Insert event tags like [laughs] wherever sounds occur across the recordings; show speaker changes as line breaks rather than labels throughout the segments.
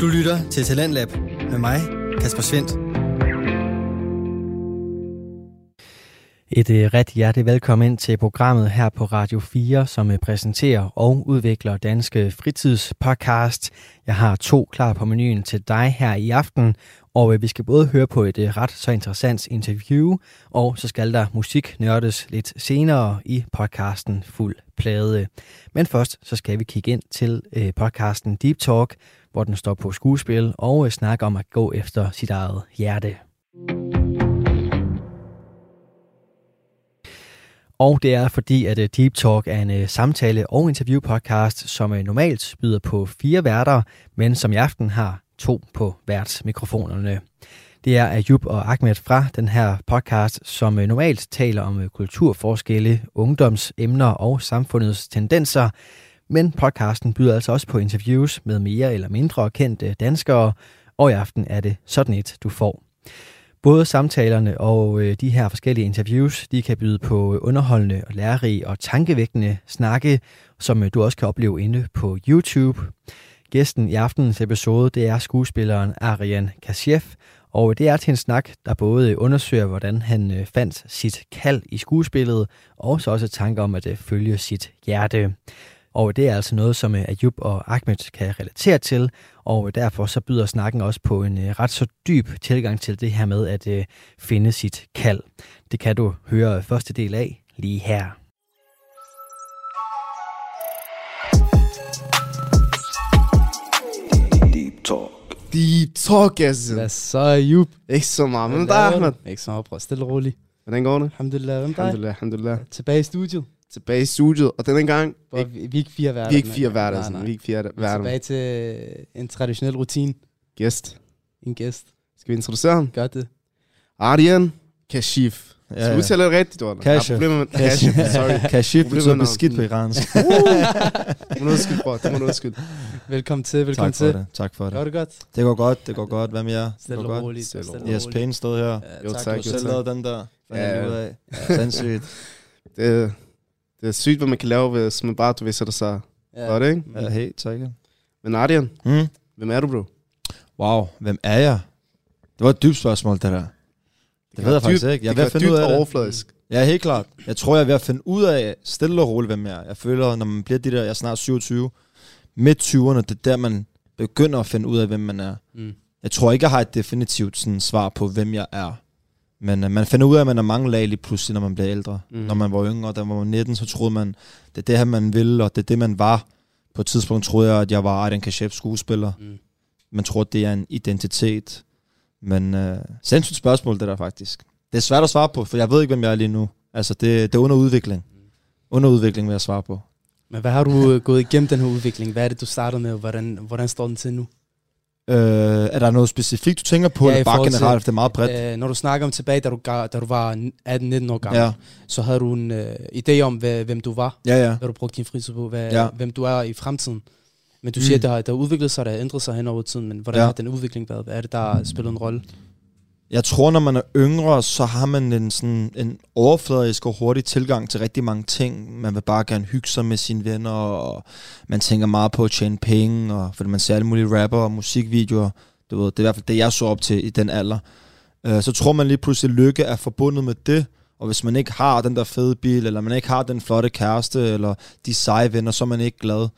Du lytter til Talentlab med mig, Kasper Svendt. Et uh, ret hjertelig velkommen ind til programmet her på Radio 4, som øh, præsenterer og udvikler Danske Fritidspodcast. Jeg har to klar på menuen til dig her i aften, og øh, vi skal både høre på et ret så interessant interview, og så skal der musik nørdes lidt senere i podcasten Fuld Plade. Men først så skal vi kigge ind til podcasten Deep Talk, hvor den står på skuespil og øh, snakker om at gå efter sit eget hjerte. Og det er fordi, at øh, Deep Talk er en øh, samtale- og interviewpodcast, som normalt byder på fire værter, men som i aften har to på værtsmikrofonerne. Det er Ayub og Ahmed fra den her podcast, som normalt taler om kulturforskelle, ungdomsemner og samfundets tendenser. Men podcasten byder altså også på interviews med mere eller mindre kendte danskere, og i aften er det sådan et, du får. Både samtalerne og øh, de her forskellige interviews, de kan byde på underholdende og lærerige og tankevækkende snakke, som øh, du også kan opleve inde på YouTube. Gæsten i aftenens episode, det er skuespilleren Arian Kashef, og det er til en snak, der både undersøger, hvordan han øh, fandt sit kald i skuespillet, og så også tanker om at følge sit hjerte. Og det er altså noget, som Ayub og Ahmed kan relatere til, og derfor så byder snakken også på en ret så dyb tilgang til det her med at finde sit kald. Det kan du høre første del af lige her.
Deep Talk.
Deep Talk, altså.
Hvad så, Ayub?
Ikke så meget, men der er? Ahmed.
Ikke så meget, bror. Stille og roligt.
Hvordan går det?
Alhamdulillah. Hvem dig?
Alhamdulillah, alhamdulillah.
Tilbage i studiet.
Tilbage i studiet, og denne gang,
Hvor
ikke,
vi, vi er ikke fire værter.
vi er ikke fire værter,
Nej,
sådan.
nej.
vi er ikke fire
Vi er
værter.
Tilbage til en traditionel rutine.
Gæst.
En gæst.
Skal vi introducere ham?
Gør det.
Ardian Kashif. Ja, Skal
ja.
du udtale det rigtigt, du?
Kashif.
Problemer med
Kashif.
Kashif, sorry.
Kashif betyder beskidt på iransk.
Du må undskylde, bror. Du må undskylde.
Velkommen til, velkommen
tak for
til.
det, tak for
Går
det.
det godt?
Det går godt, det går godt. Hvad med jer? Det
Stille
går
og
godt.
roligt.
Stille og
Stille
roligt.
Yes, pæne stod her.
Ja,
Jo,
tak.
Du selv lavet den der.
Ja, ja.
Sindssygt.
Det, det er sygt, hvad man kan lave, hvis man bare, du ved, sætter sig
Ja.
godt, ikke?
Ja, hey, tak.
Men Ardian,
Hmm?
hvem er du, bro?
Wow, hvem er jeg? Det var et dybt spørgsmål, det der. Det ved jeg faktisk ikke. Jeg er ved at finde ud af det.
overfladisk.
Ja, helt klart. Jeg tror, jeg er ved at finde ud af stille og roligt, hvem jeg er. Jeg føler, når man bliver de der, jeg er snart 27, midt 20'erne, det er der, man begynder at finde ud af, hvem man er.
Mm.
Jeg tror ikke, jeg har et definitivt sådan, svar på, hvem jeg er. Men uh, man finder ud af, at man er mange lag lige pludselig, når man bliver ældre.
Mm.
Mm. Når man var yngre, da man var 19, så troede man, det er det her, man ville, og det er det, man var. På et tidspunkt troede jeg, at jeg var Arden Kashef skuespiller.
Mm.
Man tror, det er en identitet. Men uh, sindssygt spørgsmål, det der faktisk. Det er svært at svare på, for jeg ved ikke, hvem jeg er lige nu. Altså, det, det er under udvikling. Under udvikling vil jeg svare på.
Men hvad har du øh, gået igennem den her udvikling? Hvad er det, du startede med, og hvordan, hvordan står den til nu?
Øh, er der noget specifikt, du tænker på,
Ja,
eller bare
forhold til-
generelt? Det er meget bredt.
Øh, når du snakker om tilbage, da du, da du var 18-19 år gammel,
Ja,
så havde du en øh, idé om, hvad, hvem du var,
ja, ja.
hvad du brugte din fritid på, hvad,
Ja.
hvem du er i fremtiden. Men du
Mm.
siger, at det har, udviklet sig, det har ændret sig hen over tiden, men hvordan
Ja.
har den udvikling været? Hvad er det, der har spillet en rolle?
Jeg tror, når man er yngre, så har man en, sådan, en overfladisk og hurtig tilgang til rigtig mange ting. Man vil bare gerne hygge sig med sine venner, og man tænker meget på at tjene penge, og fordi man ser alle mulige rapper og musikvideoer. Du ved, det er i hvert fald det, jeg så op til i den alder. Øh, så tror man lige pludselig, at lykke er forbundet med det, og hvis man ikke har den der fede bil, eller man ikke har den flotte kæreste, eller de seje venner, så er man ikke glad.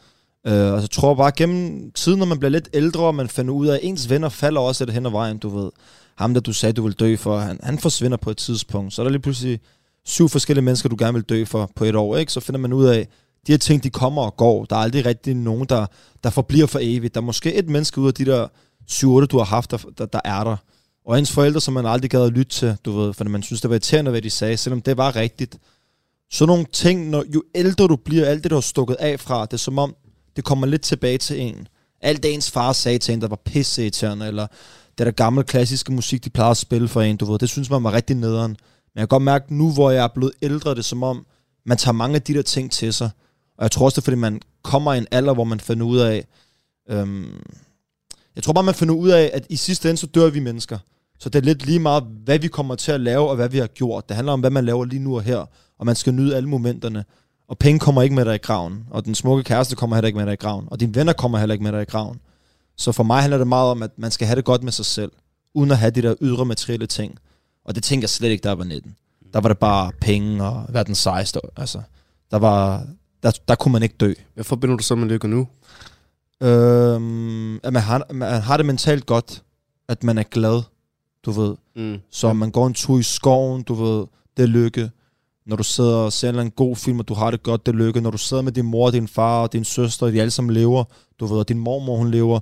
Øh, og så tror jeg bare, gennem tiden, når man bliver lidt ældre, og man finder ud af, at ens venner falder også lidt hen ad vejen, du ved. Ham, der du sagde, du ville dø for, han, han forsvinder på et tidspunkt. Så er der lige pludselig syv forskellige mennesker, du gerne vil dø for på et år, ikke? Så finder man ud af, de her ting, de kommer og går. Der er aldrig rigtig nogen, der, der forbliver for evigt. Der er måske et menneske ud af de der syv, otte, du har haft, der, der, der er der. Og ens forældre, som man aldrig gad at lytte til, du ved, fordi man synes, det var irriterende, hvad de sagde, selvom det var rigtigt. Så nogle ting, når, jo ældre du bliver, alt det, du har stukket af fra, det er som om, det kommer lidt tilbage til en. Alt det, ens far sagde til en, der var pisseirriterende, eller det der gamle klassiske musik, de plejer at spille for en, du ved, det synes man var rigtig nederen. Men jeg kan godt mærke, nu hvor jeg er blevet ældre, det er som om, man tager mange af de der ting til sig. Og jeg tror også, det er, fordi man kommer i en alder, hvor man finder ud af, øhm, jeg tror bare, man finder ud af, at i sidste ende, så dør vi mennesker. Så det er lidt lige meget, hvad vi kommer til at lave, og hvad vi har gjort. Det handler om, hvad man laver lige nu og her, og man skal nyde alle momenterne. Og penge kommer ikke med dig i graven, og den smukke kæreste kommer heller ikke med dig i graven, og dine venner kommer heller ikke med dig i graven. Så for mig handler det meget om, at man skal have det godt med sig selv, uden at have de der ydre materielle ting. Og det tænker jeg slet ikke, jeg var 19. Der var det bare penge og være den sejeste. Altså, der, var, der, der kunne man ikke dø.
Hvad forbinder du så med lykke nu?
Øhm, at man har, man har det mentalt godt, at man er glad, du ved.
Mm.
Så man går en tur i skoven, du ved, det er lykke. Når du sidder og ser en god film, og du har det godt, det er lykke. Når du sidder med din mor, din far og din søster, og de alle sammen lever, du ved, og din mormor, hun lever,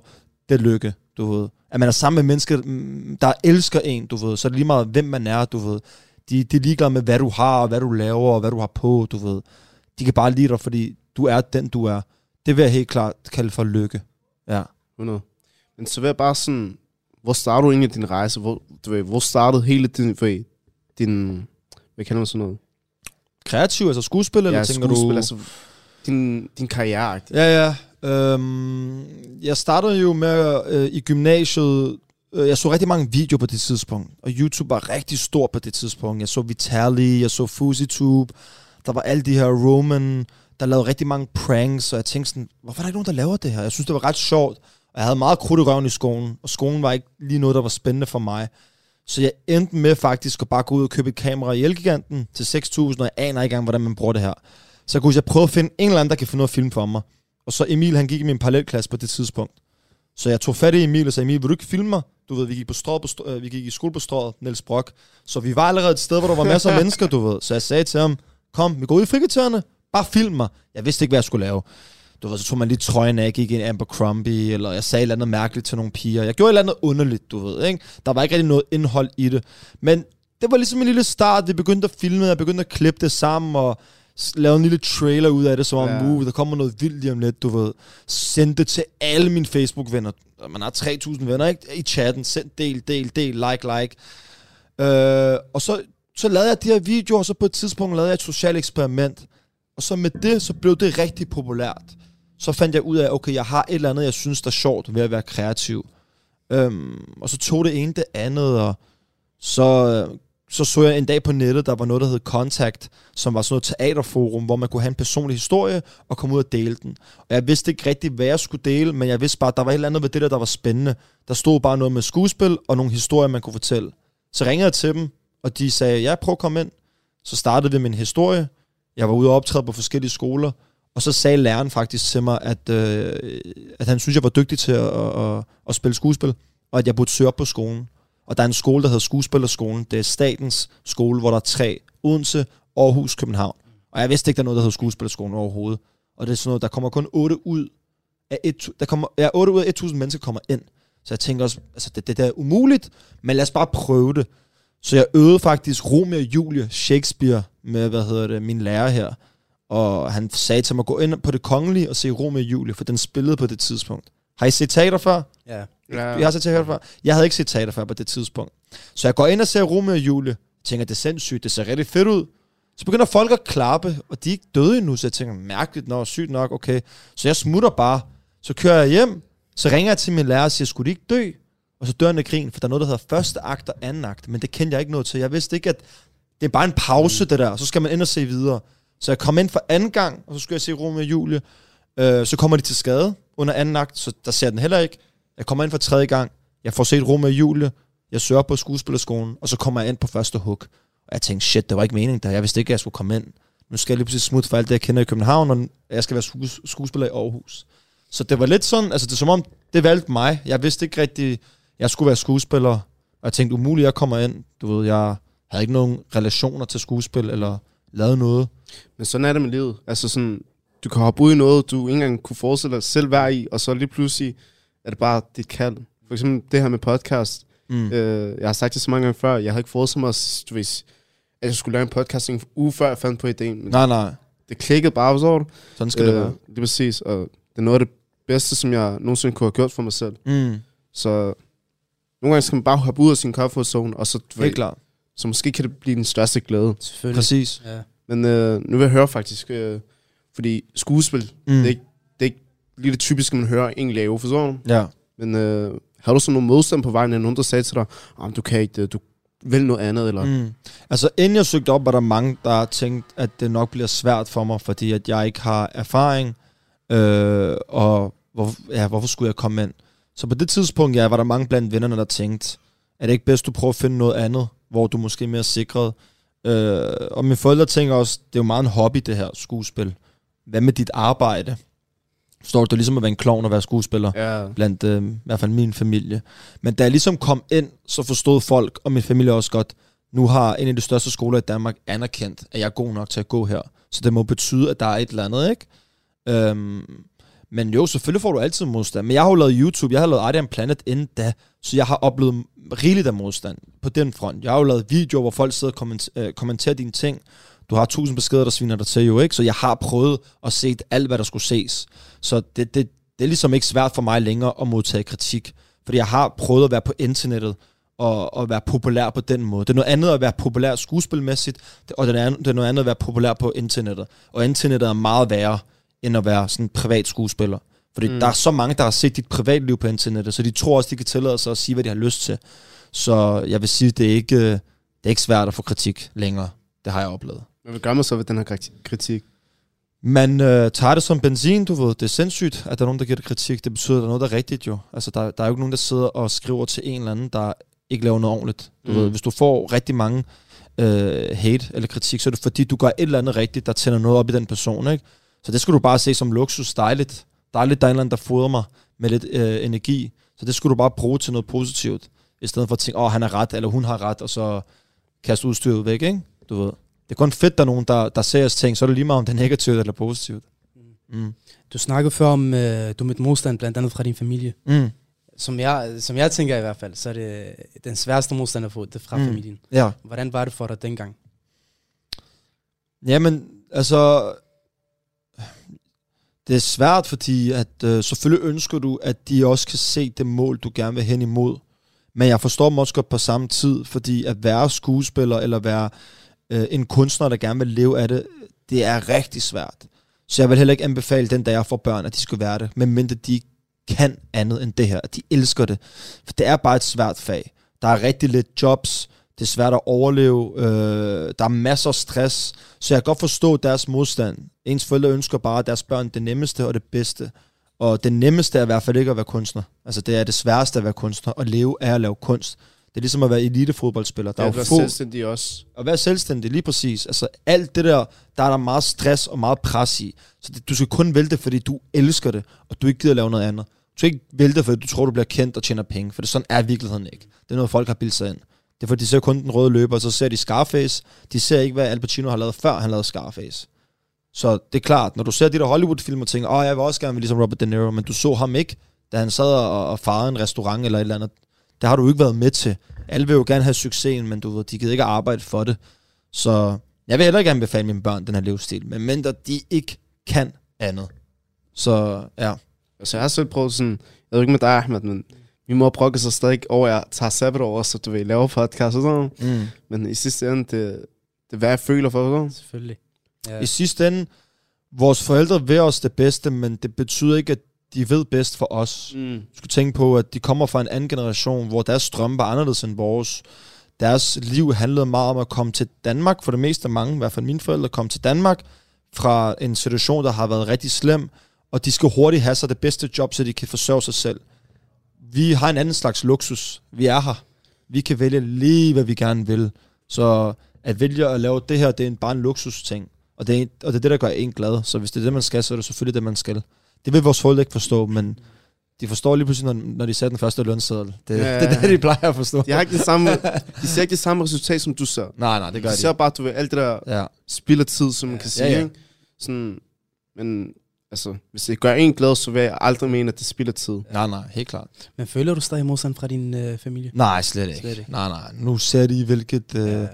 det er lykke, du ved. At man er sammen med mennesker, mm, der elsker en, du ved. Så er det lige meget, hvem man er, du ved. De, de er ligeglade med, hvad du har, og hvad du laver, og hvad du har på, du ved. De kan bare lide dig, fordi du er den, du er. Det vil jeg helt klart kalde for lykke. Ja.
100. Men så vil jeg bare sådan, hvor startede du egentlig din rejse? Hvor, du ved, hvor startede hele din, ved, din, hvad kalder man sådan noget?
Kreativ, altså skuespil, eller
ja,
tænker
skuespil,
du?
altså din, din karriere.
Ja, ja. Øhm, jeg startede jo med øh, i gymnasiet. Øh, jeg så rigtig mange videoer på det tidspunkt, og YouTube var rigtig stor på det tidspunkt. Jeg så Vitali, jeg så FusiTube, der var alle de her Roman, der lavede rigtig mange pranks, og jeg tænkte sådan, hvorfor er der ikke nogen, der laver det her? Jeg synes, det var ret sjovt, og jeg havde meget krudt i røven i skolen, og skolen var ikke lige noget, der var spændende for mig. Så jeg endte med faktisk at bare gå ud og købe et kamera i Elgiganten til 6.000, og jeg aner ikke engang, hvordan man bruger det her. Så jeg kunne jeg prøve at finde en eller anden, der kan finde noget film for mig. Og så Emil, han gik i min parallelklasse på det tidspunkt. Så jeg tog fat i Emil og sagde, Emil, vil du ikke filme mig? Du ved, vi gik, på strået, på strået, vi gik i skole på strået, Niels Brock. Så vi var allerede et sted, hvor der var masser af [laughs] mennesker, du ved. Så jeg sagde til ham, kom, vi går ud i frikvartererne, bare film mig. Jeg vidste ikke, hvad jeg skulle lave. Du ved, så tog man lige trøjen af, gik i en Abercrombie, eller jeg sagde et eller andet mærkeligt til nogle piger. Jeg gjorde et eller andet underligt, du ved, ikke? Der var ikke rigtig noget indhold i det. Men det var ligesom en lille start. Vi begyndte at filme, jeg begyndte at klippe det sammen, og s- lave en lille trailer ud af det, som om,
Ja.
ja. der kommer noget vildt lige om lidt, du ved. Send det til alle mine Facebook-venner. Man har 3.000 venner, ikke? I chatten. Send, del, del, del, like, like. Øh, og så, så lavede jeg de her videoer, og så på et tidspunkt lavede jeg et socialt eksperiment. Og så med det, så blev det rigtig populært. Så fandt jeg ud af, okay, jeg har et eller andet, jeg synes, der er sjovt ved at være kreativ. Øhm, og så tog det ene det andet, og så, så så jeg en dag på nettet, der var noget, der hed Contact, som var sådan noget teaterforum, hvor man kunne have en personlig historie og komme ud og dele den. Og jeg vidste ikke rigtig, hvad jeg skulle dele, men jeg vidste bare, at der var et eller andet ved det der, der var spændende. Der stod bare noget med skuespil og nogle historier, man kunne fortælle. Så ringede jeg til dem, og de sagde, ja, prøv at komme ind. Så startede vi med min historie. Jeg var ude og optræde på forskellige skoler, og så sagde læreren faktisk til mig, at, øh, at han synes, jeg var dygtig til at, at, at spille skuespil, og at jeg burde søge op på skolen. Og der er en skole, der hedder Skuespillerskolen. Det er statens skole, hvor der er tre. Odense, Aarhus, København. Og jeg vidste ikke, der er noget, der hedder Skuespillerskolen overhovedet. Og det er sådan noget, der kommer kun 8 ud af et, der kommer, ja, 8 ud af 1000 mennesker kommer ind. Så jeg tænker også, altså det, det der er umuligt, men lad os bare prøve det. Så jeg øvede faktisk Romeo og Julie Shakespeare med, hvad hedder det, min lærer her. Og han sagde til mig, gå ind på det kongelige og se Romeo og Julie, for den spillede på det tidspunkt. Har I set teater før?
Ja.
Ja.
Jeg har set teater før. Jeg havde ikke set teater før på det tidspunkt. Så jeg går ind og ser Romeo og Julie. Tænker, det er sindssygt, det ser rigtig fedt ud. Så begynder folk at klappe, og de er ikke døde endnu, så jeg tænker, mærkeligt, nå, sygt nok, okay. Så jeg smutter bare. Så kører jeg hjem, så ringer jeg til min lærer og siger, skulle de ikke dø? Og så dør han af grin, for der er noget, der hedder første akt og anden akt, men det kendte jeg ikke noget til. Jeg vidste ikke, at det er bare en pause, det der, og så skal man ind og se videre. Så jeg kom ind for anden gang, og så skulle jeg se Romeo og Julie. Øh, så kommer de til skade under anden akt, så der ser den heller ikke. Jeg kommer ind for tredje gang, jeg får set Romeo og Julie, jeg søger på skuespillerskolen, og så kommer jeg ind på første hook. Og jeg tænkte, shit, det var ikke meningen der. Jeg vidste ikke, at jeg skulle komme ind. Nu skal jeg lige pludselig smutte for alt det, jeg kender i København, og jeg skal være skues- skuespiller i Aarhus. Så det var lidt sådan, altså det er som om, det valgte mig. Jeg vidste ikke rigtig, jeg skulle være skuespiller. Og jeg tænkte, umuligt, jeg kommer ind. Du ved, jeg havde ikke nogen relationer til skuespil, eller lavet noget.
Men sådan er det med livet. Altså sådan, du kan hoppe ud i noget, du ikke engang kunne forestille dig selv være i, og så lige pludselig er det bare dit kald. For eksempel det her med podcast.
Mm.
Øh, jeg har sagt det så mange gange før, jeg havde ikke forestillet mig, at, du ved, at jeg skulle lave en podcast en uge før jeg fandt på ideen. Men
Nej, nej.
det klikkede bare, forstår du?
Sådan skal øh. det være.
Det er præcis, og det er noget af det bedste, som jeg nogensinde kunne have gjort for mig selv.
Mm.
Så nogle gange skal man bare hoppe ud af sin comfort zone, og så, du
Helt klart.
så måske kan det blive den største glæde.
Selvfølgelig.
Præcis.
Ja.
Men øh, nu vil jeg høre faktisk, øh, fordi skuespil,
Mm.
det er ikke lige det typiske, man hører en lave, forstår du?
Ja.
Men øh, har du så nogen modstand på vejen, eller nogen, der sagde til dig, oh, du kan ikke det, du vil noget andet, eller... Mm.
Altså, inden jeg søgte op, var der mange, der tænkte, at det nok bliver svært for mig, fordi at jeg ikke har erfaring, øh, og hvor, ja, hvorfor skulle jeg komme ind? Så på det tidspunkt, ja, var der mange blandt vennerne, der tænkte, er det ikke bedst, du prøver at finde noget andet, hvor du måske er mere sikret? Øh, og mine forældre tænker også, det er jo meget en hobby, det her skuespil. Hvad med dit arbejde? Står du ligesom at være en klovn og være skuespiller?
Ja.
blandt øh, i hvert fald min familie. Men da jeg ligesom kom ind, så forstod folk og min familie også godt, nu har en af de største skoler i Danmark anerkendt, at jeg er god nok til at gå her. Så det må betyde, at der er et eller andet, ikke? Øhm, men jo, selvfølgelig får du altid modstand. Men jeg har jo lavet YouTube, jeg har lavet Ardian Planet inden da, så jeg har oplevet rigeligt af modstand på den front. Jeg har jo lavet videoer, hvor folk sidder og kommenter, øh, kommenterer dine ting. Du har tusind beskeder, der sviner dig til jo, ikke? Så jeg har prøvet at se alt, hvad der skulle ses. Så det, det, det er ligesom ikke svært for mig længere at modtage kritik. Fordi jeg har prøvet at være på internettet og, og være populær på den måde. Det er noget andet at være populær skuespilmæssigt, og det er, det er noget andet at være populær på internettet. Og internettet er meget værre, end at være sådan en privat skuespiller. Fordi
Mm.
der er så mange, der har set dit privatliv på internettet, så de tror også, de kan tillade sig at sige, hvad de har lyst til. Så jeg vil sige, det er ikke, det er ikke svært at få kritik længere. Det har jeg oplevet.
Men hvad gør man så ved den her kriti- kritik?
Man øh, tager det som benzin, du ved. Det er sindssygt, at der er nogen, der giver det kritik. Det betyder, at der er noget, der er rigtigt jo. Altså, der, der er jo ikke nogen, der sidder og skriver til en eller anden, der ikke laver noget ordentligt. Du
Mm.
ved, hvis du får rigtig mange øh, hate eller kritik, så er det fordi, du gør et eller andet rigtigt, der tænder noget op i den person, ikke? Så det skulle du bare se som luksus. Dejligt. Dejligt, der er en eller anden, der fodrer mig med lidt øh, energi. Så det skulle du bare bruge til noget positivt. I stedet for at tænke, åh, oh, han har ret, eller hun har ret, og så kaste udstyret væk, ikke? Du ved. Det er kun fedt, der er nogen, der, der ser os ting, så er det lige meget, om det er negativt eller positivt. Mm.
Du snakkede før om, øh, du mødte modstand blandt andet fra din familie.
Mm.
Som jeg, som jeg tænker i hvert fald, så er det den sværeste modstand at få, det fra
Mm.
mm. familien.
Ja.
Hvordan var det for dig dengang?
Jamen, altså... Det er svært, fordi at øh, selvfølgelig ønsker du, at de også kan se det mål, du gerne vil hen imod. Men jeg forstår dem også godt på samme tid, fordi at være skuespiller eller være øh, en kunstner, der gerne vil leve af det, det er rigtig svært. Så jeg vil heller ikke anbefale den, der jeg får børn, at de skal være det, medmindre de kan andet end det her, at de elsker det. For det er bare et svært fag. Der er rigtig lidt jobs, det er svært at overleve, øh, der er masser af stress, så jeg kan godt forstå deres modstand. Ens forældre ønsker bare deres børn det nemmeste og det bedste. Og det nemmeste er i hvert fald ikke at være kunstner. Altså det er det sværeste at være kunstner. At leve er at lave kunst. Det er ligesom at være elitefodboldspiller. Der
Der
er jo få,
selvstændig også.
at være selvstændig, lige præcis. Altså alt det der, der er der meget stress og meget pres i. Så det, du skal kun vælge det, fordi du elsker det, og du ikke gider lave noget andet. Du skal ikke vælge det, fordi du tror, du bliver kendt og tjener penge, for det sådan er virkeligheden ikke. Det er noget, folk har bildt sig ind. Det er fordi, de ser kun den røde løber, og så ser de Scarface. De ser ikke, hvad Al Pacino har lavet, før han lavede Scarface. Så det er klart, når du ser de der Hollywood-film og tænker, åh, jeg vil også gerne være ligesom Robert De Niro, men du så ham ikke, da han sad og, og farede en restaurant eller et eller andet. Det har du ikke været med til. Alle vil jo gerne have succesen, men du ved, de gider ikke arbejde for det. Så jeg vil heller ikke anbefale mine børn den her livsstil, men mindre de ikke kan andet. Så ja.
Altså, jeg har selv prøvet sådan, jeg ved ikke med dig, Ahmed, men min mor brokker sig stadig over, at jeg tager sabbatår, så du ved, laver podcast og sådan.
Mm.
Men i sidste ende, det, det er hvad jeg føler for sådan.
Selvfølgelig. Ja.
I sidste ende, vores forældre vil os det bedste, men det betyder ikke, at de ved bedst for os.
Mm.
Du skal tænke på, at de kommer fra en anden generation, hvor deres drømme var anderledes end vores. Deres liv handlede meget om at komme til Danmark, for det meste af mange, i hvert fald mine forældre, kom til Danmark fra en situation, der har været rigtig slem, og de skal hurtigt have sig det bedste job, så de kan forsørge sig selv. Vi har en anden slags luksus. Vi er her. Vi kan vælge lige, hvad vi gerne vil. Så at vælge at lave det her, det er en, bare en luksus ting. Og det, er, og det er det, der gør en glad. Så hvis det er det, man skal, så er det selvfølgelig det, man skal. Det vil vores forældre ikke forstå, men de forstår lige pludselig, når, når de ser den første lønseddel. Det,
Ja.
ja. det er det, de plejer at forstå.
De har ikke det samme, de ser ikke det samme resultat, som du ser.
Nej, nej, det gør
De
de.
ser bare, du ved, alt det der
Ja.
spild af tid, som man kan sige.
Ja, ja.
Ikke? Sådan, men altså, hvis det gør en glad, så vil jeg aldrig mene, at det spilder tid.
Nej, nej, helt klart.
Men føler du stadig modstand fra din øh, familie?
Nej, slet ikke.
Slet ikke.
Nej, nej. Nu ser de, hvilket øh,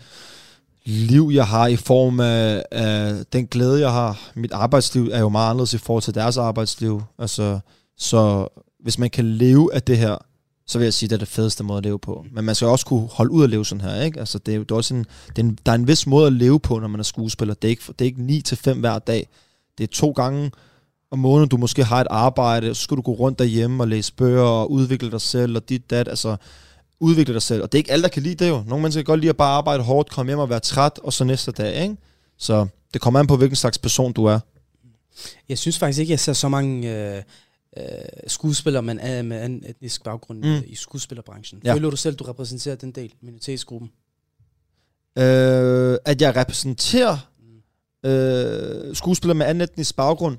liv jeg har i form af, af den glæde, jeg har. Mit arbejdsliv er jo meget anderledes i forhold til deres arbejdsliv. Altså, så hvis man kan leve af det her, så vil jeg sige, at det er det fedeste måde at leve på. Men man skal også kunne holde ud at leve sådan her, ikke? Altså, det er jo det er også en, det er en, der er en vis måde at leve på, når man er skuespiller. Det er ikke, det er ikke 9 til 5 hver dag. Det er to gange om måneden, du måske har et arbejde, så skal du gå rundt derhjemme og læse bøger og udvikle dig selv og dit, dat, altså udvikle dig selv. Og det er ikke alle, der kan lide det jo. Nogle mennesker kan godt lide at bare arbejde hårdt, komme hjem og være træt, og så næste dag, ikke? Så det kommer an på, hvilken slags person du er.
Jeg synes faktisk ikke, jeg ser så mange øh, øh, skuespiller, men er med anden etnisk baggrund
Mm.
mm. i skuespillerbranchen.
Ja.
Føler du selv, du repræsenterer den del, minoritetsgruppen?
Øh, at jeg repræsenterer øh, skuespillere med anden etnisk baggrund,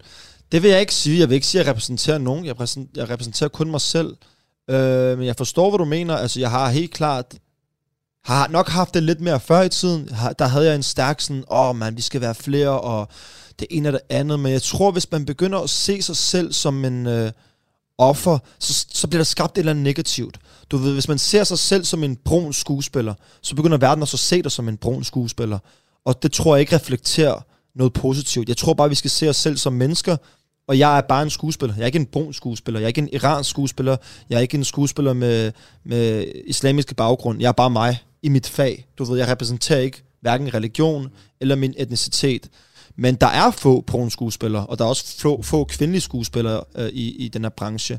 det vil jeg ikke sige. Jeg vil ikke sige, at jeg repræsenterer nogen. Jeg, repræsen- jeg repræsenterer kun mig selv. Øh, men jeg forstår, hvad du mener. Altså, jeg har helt klart har nok haft det lidt mere før i tiden. Der havde jeg en stærk sådan, åh oh, man, vi skal være flere, og det ene og det andet. Men jeg tror, hvis man begynder at se sig selv som en øh, offer, så, så bliver der skabt et eller andet negativt. Du ved, hvis man ser sig selv som en brun skuespiller, så begynder verden også at se dig som en brun skuespiller. Og det tror jeg ikke reflekterer noget positivt. Jeg tror bare, vi skal se os selv som mennesker, og jeg er bare en skuespiller. Jeg er ikke en brun skuespiller. Jeg er ikke en iransk skuespiller. Jeg er ikke en skuespiller med, med islamiske baggrund. Jeg er bare mig i mit fag. Du ved, jeg repræsenterer ikke hverken religion eller min etnicitet. Men der er få brune skuespillere, og der er også få, få kvindelige skuespillere øh, i, i den her branche.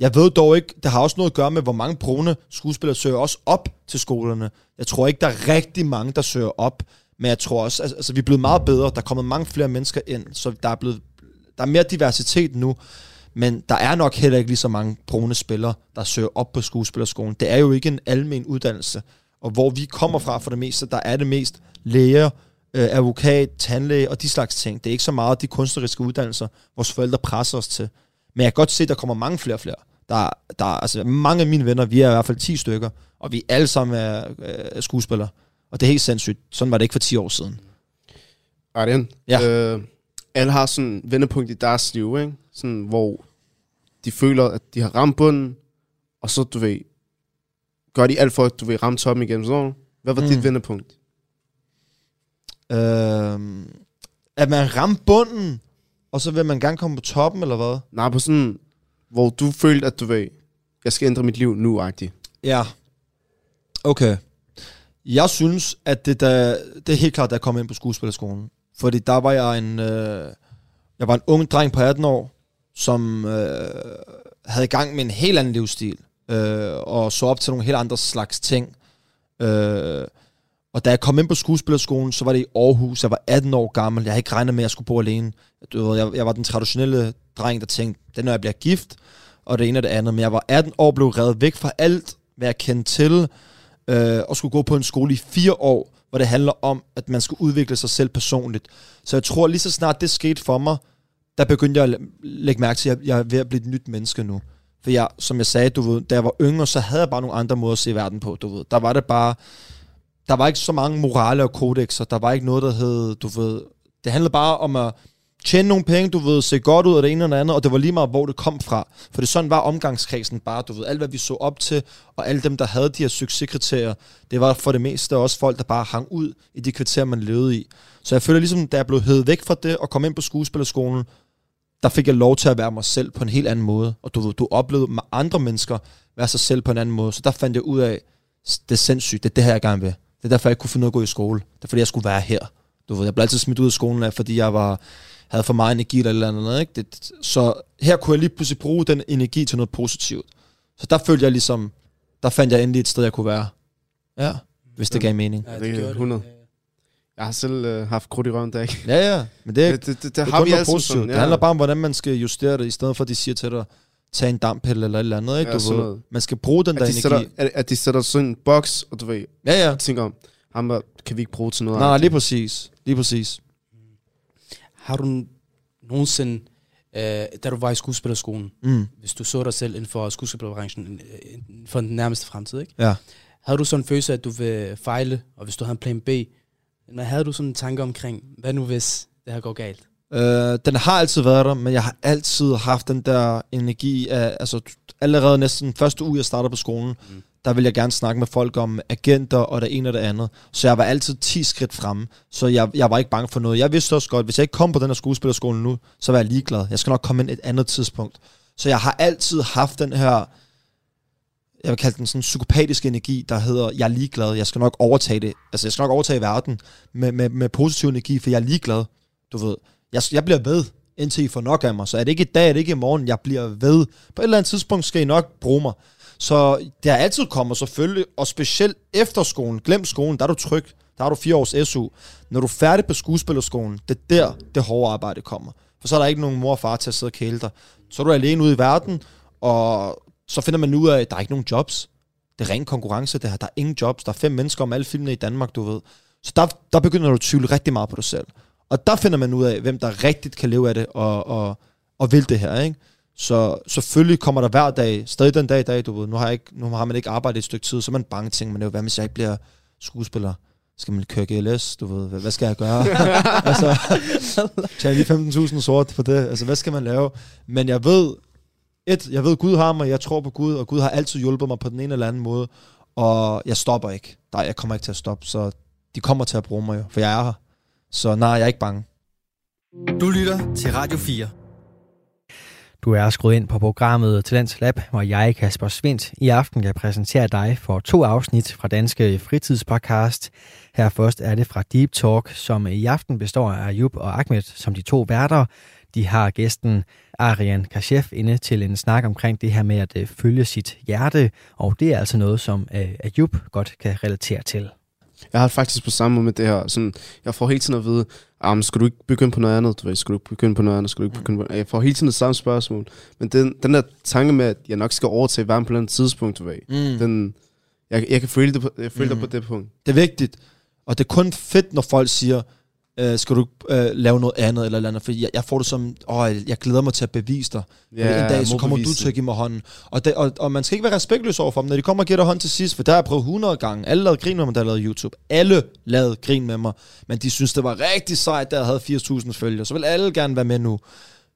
Jeg ved dog ikke, det har også noget at gøre med, hvor mange brune skuespillere søger også op til skolerne. Jeg tror ikke, der er rigtig mange, der søger op, men jeg tror også, altså, altså vi er blevet meget bedre. Der er kommet mange flere mennesker ind, så der er, blevet, der er mere diversitet nu. Men der er nok heller ikke lige så mange brune spillere, der søger op på skuespillerskolen. Det er jo ikke en almen uddannelse. Og hvor vi kommer fra for det meste, der er det mest læger, øh, advokat, tandlæge og de slags ting. Det er ikke så meget de kunstneriske uddannelser, vores forældre presser os til. Men jeg kan godt se, at der kommer mange flere og flere. Der, der, altså mange af mine venner, vi er i hvert fald 10 stykker, og vi alle sammen er øh, skuespillere. Og det er helt sindssygt. Sådan var det ikke for 10 år siden.
Arjen,
Ja.
øh, alle har sådan en vendepunkt i deres liv, ikke? Sådan, hvor de føler, at de har ramt bunden, og så, du ved, gør de alt for, at du vil ramme toppen igen. Så, hvad var mm. Dit vendepunkt?
Øh, at man ramte bunden, og så vil man gerne komme på toppen, eller hvad?
Nej, på sådan, hvor du følte, at du ved, jeg skal ændre mit liv nu, agtigt.
Ja. Okay. Jeg synes, at det, der, det er helt klart, da jeg kom ind på skuespillerskolen. Fordi der var jeg en... Øh, jeg var en ung dreng på 18 år, som øh, havde i gang med en helt anden livsstil. Øh, og så op til nogle helt andre slags ting. Øh, og da jeg kom ind på skuespillerskolen, så var det i Aarhus. Jeg var 18 år gammel. Jeg havde ikke regnet med, at jeg skulle bo alene. Du ved, jeg, jeg var den traditionelle dreng, der tænkte, det er, når jeg bliver gift, og det ene og det andet. Men jeg var 18 år, blev revet væk fra alt, hvad jeg kendte til, øh, og skulle gå på en skole i fire år, hvor det handler om, at man skal udvikle sig selv personligt. Så jeg tror, lige så snart det skete for mig, der begyndte jeg at lægge mærke til, at jeg jeg er ved at blive et nyt menneske nu. For jeg, som jeg sagde, du ved, da jeg var yngre, så havde jeg bare nogle andre måder at se verden på, du ved. Der var det bare, der var ikke så mange morale og kodexer, der var ikke noget, der hed, du ved, det handlede bare om at tjene nogle penge, du ved, se godt ud af det ene og det andet, og det var lige meget, hvor det kom fra. For det sådan var omgangskredsen bare, du ved, alt hvad vi så op til, og alle dem, der havde de her succeskriterier, det var for det meste også folk, der bare hang ud i de kriterier, man levede i. Så jeg føler ligesom, da jeg blev hævet væk fra det og kom ind på skuespillerskolen, der fik jeg lov til at være mig selv på en helt anden måde. Og du, ved, du oplevede med andre mennesker være sig selv på en anden måde. Så der fandt jeg ud af, det er sindssygt, det er det her, jeg gerne vil. Det er derfor, jeg ikke kunne finde ud af at gå i skole. Det er fordi, jeg skulle være her. Du ved, jeg blev altid smidt ud af skolen fordi jeg var, havde for meget energi eller eller andet. Ikke? Det, så her kunne jeg lige pludselig bruge den energi til noget positivt. Så der følte jeg ligesom, der fandt jeg endelig et sted, jeg kunne være. Ja, hvis det gav mening.
Ja,
Det er
gjorde
100.
Ja, ja.
Jeg har selv øh, haft krudt i røven, der ikke?
Ja, ja, men det, er
Det, det, det, det,
det,
har
kun
vi
noget
altid
positivt.
sådan,
Det handler bare om, hvordan man skal justere det, i stedet for, at de siger til dig, tag en dampille eller et eller andet. Ikke?
Ja,
du ved, man skal bruge den der
at de,
energi.
sætter, at, at de sætter sådan en boks, og du ved,
Ja, ja.
tænker om, ham der kan vi ikke bruge til noget.
Nej, nej, lige præcis. Lige præcis.
Har du nogensinde, øh, da du var i skuespillerskolen,
Mm.
hvis du så dig selv inden for skuespillerbranchen inden for den nærmeste fremtid, ikke?
Ja.
Havde du sådan en følelse at du vil fejle, og hvis du havde en plan B, men havde du sådan en tanke omkring, hvad nu hvis det her går galt?
Øh, den har altid været der, men jeg har altid haft den der energi af, altså allerede næsten første uge, jeg starter på skolen,
Mm
der vil jeg gerne snakke med folk om agenter og det ene og det andet. Så jeg var altid 10 skridt fremme, så jeg, jeg var ikke bange for noget. Jeg vidste også godt, hvis jeg ikke kom på den her skuespillerskole nu, så var jeg ligeglad. Jeg skal nok komme ind et andet tidspunkt. Så jeg har altid haft den her, jeg vil kalde den sådan psykopatisk energi, der hedder, jeg er ligeglad, jeg skal nok overtage det. Altså jeg skal nok overtage verden med, med, med positiv energi, for jeg er ligeglad. Du ved, jeg, jeg bliver ved, indtil I får nok af mig. Så er det ikke i dag, er det ikke i morgen, jeg bliver ved. På et eller andet tidspunkt skal I nok bruge mig. Så det har altid kommet selvfølgelig, og specielt efter skolen, glem skolen, der er du tryg. Der har du fire års SU. Når du er færdig på skuespillerskolen, det er der, det hårde arbejde kommer. For så er der ikke nogen mor og far til at sidde og kæle dig. Så er du alene ude i verden, og så finder man ud af, at der er ikke nogen jobs. Det er ren konkurrence, det her. Der er ingen jobs. Der er fem mennesker om alle filmene i Danmark, du ved. Så der, der begynder du at tvivle rigtig meget på dig selv. Og der finder man ud af, hvem der rigtigt kan leve af det, og, og, og vil det her, ikke? Så selvfølgelig kommer der hver dag, stadig den dag i dag, du ved, nu har, jeg ikke, nu har man ikke arbejdet et stykke tid, så er man bange ting, men det er jo, hvad hvis jeg ikke bliver skuespiller? Skal man køre GLS, du ved, hvad, skal jeg gøre? [laughs] altså, tjene lige 15.000 sort på det, altså hvad skal man lave? Men jeg ved, et, jeg ved, Gud har mig, jeg tror på Gud, og Gud har altid hjulpet mig på den ene eller anden måde, og jeg stopper ikke. Nej, jeg kommer ikke til at stoppe, så de kommer til at bruge mig jo, for jeg er her. Så nej, jeg er ikke bange.
Du lytter til Radio 4. Du er skruet ind på programmet Talents Lab, hvor jeg, Kasper Svindt, i aften kan præsentere dig for to afsnit fra Danske Fritidspodcast. Her først er det fra Deep Talk, som i aften består af Ayub og Ahmed som de to værter. De har gæsten Arian Kashef inde til en snak omkring det her med at øh, følge sit hjerte, og det er altså noget, som øh, Ayub godt kan relatere til.
Jeg har faktisk på samme måde med det her. Sådan, jeg får hele tiden at vide, um, skal du ikke begynde på noget andet? Du ved, skal du ikke begynde på noget andet? Skal du ikke begynde på Jeg får hele tiden det samme spørgsmål. Men den, den der tanke med, at jeg nok skal overtage verden på et tidspunkt, du ved,
Mm.
den, jeg, jeg kan føle det på, jeg føler
Mm.
det på det punkt.
Det er vigtigt. Og det er kun fedt, når folk siger, øh, skal du øh, lave noget andet eller, eller andet. For jeg, jeg får det som, åh, jeg glæder mig til at bevise dig. Ja, en dag, så kommer du til at give mig hånden. Og, det, og, og man skal ikke være respektløs over for dem, når de kommer og giver dig hånd til sidst, for der har jeg prøvet 100 gange. Alle lavede grin med mig, der lavede YouTube. Alle lavede grin med mig, men de synes, det var rigtig sejt, da jeg havde 80.000 følgere. Så vil alle gerne være med nu.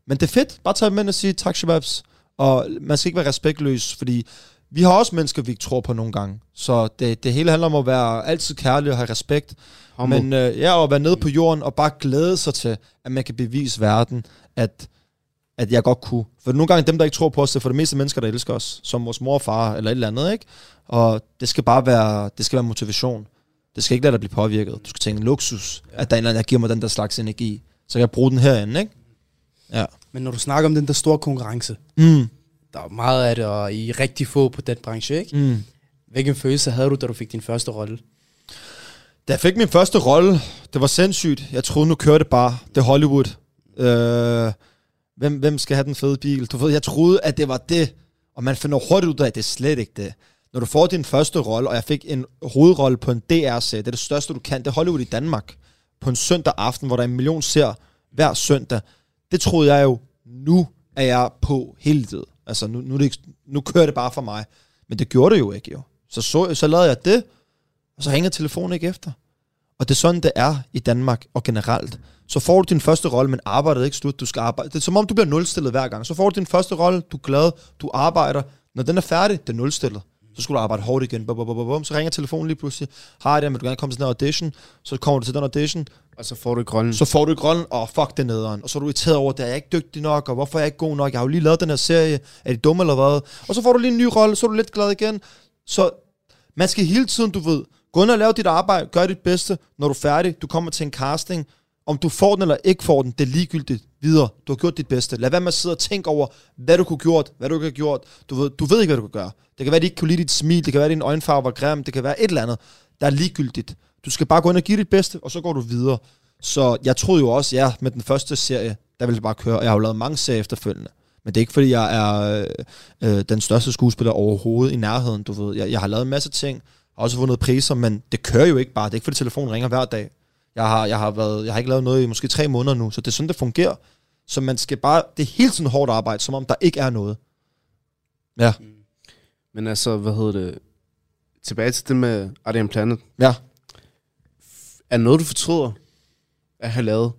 Men det er fedt. Bare tage dem ind og sige tak, shababs. Og man skal ikke være respektløs, fordi vi har også mennesker, vi ikke tror på nogle gange. Så det, det hele handler om at være altid kærlig og have respekt.
Humble.
Men øh, ja, at være nede på jorden og bare glæde sig til, at man kan bevise verden, at, at jeg godt kunne. For nogle gange dem, der ikke tror på os, det er for det meste mennesker, der elsker os, som vores mor og far eller et eller andet, ikke? Og det skal bare være, det skal være motivation. Det skal ikke lade dig blive påvirket. Du skal tænke luksus, ja. at der er en eller anden, der giver mig den der slags energi. Så kan jeg bruge den herinde, ikke? Ja.
Men når du snakker om den der store konkurrence,
Mm.
der er meget af det, og I er rigtig få på den branche, ikke?
Mm.
Hvilken følelse havde du, da du fik din første rolle?
Da jeg fik min første rolle, det var sindssygt. Jeg troede, nu kørte det bare. Det er Hollywood. Øh, hvem, hvem skal have den fede bil? Du ved, jeg troede, at det var det. Og man finder hurtigt ud af, at det er slet ikke det. Når du får din første rolle, og jeg fik en hovedrolle på en DR-serie, det er det største, du kan. Det er Hollywood i Danmark. På en søndag aften, hvor der er en million ser hver søndag. Det troede jeg jo, nu er jeg på hele tiden. Altså, nu, nu, det ikke, nu kører det bare for mig. Men det gjorde det jo ikke, jo. Så, så, så lavede jeg det, og så ringede telefonen ikke efter. Og det er sådan, det er i Danmark og generelt. Så får du din første rolle, men arbejdet er ikke slut. Du skal arbejde. Det er som om, du bliver nulstillet hver gang. Så får du din første rolle, du er glad, du arbejder. Når den er færdig, det er nulstillet. Så skal du arbejde hårdt igen. Bum, bum, bum, bum. Så ringer telefonen lige pludselig. Hej, der, vil du gerne komme til den her audition? Så kommer du til den audition.
Og så får du grønne.
Så får du ikke rollen, og fuck det nederen. Og så er du irriteret over, at jeg er ikke dygtig nok, og hvorfor er jeg ikke god nok? Jeg har jo lige lavet den her serie. Er de dumme eller hvad? Og så får du lige en ny rolle, så er du lidt glad igen. Så man skal hele tiden, du ved, gå ind og lav dit arbejde, gør dit bedste. Når du er færdig, du kommer til en casting. Om du får den eller ikke får den, det er ligegyldigt videre. Du har gjort dit bedste. Lad være med at sidde og tænke over, hvad du kunne gjort, hvad du ikke har gjort. Du ved, du ved ikke, hvad du kan gøre. Det kan være, at de ikke kunne lide dit smil, det kan være, at din øjenfarve var grim, det kan være et eller andet, der er ligegyldigt. Du skal bare gå ind og give dit bedste, og så går du videre. Så jeg troede jo også, ja, med den første serie, der ville det bare køre. Jeg har jo lavet mange serier efterfølgende. Men det er ikke, fordi jeg er øh, øh, den største skuespiller overhovedet i nærheden, du ved. Jeg, jeg har lavet en masse ting, har også vundet priser, men det kører jo ikke bare. Det er ikke, fordi telefonen ringer hver dag. Jeg har, jeg har, været, jeg har ikke lavet noget i måske tre måneder nu, så det er sådan, det fungerer. Så man skal bare, det er hele tiden hårdt arbejde, som om der ikke er noget. Ja,
Men altså, hvad hedder det? Tilbage til det med Arian Planet.
ja.
Er noget, du fortryder at have lavet?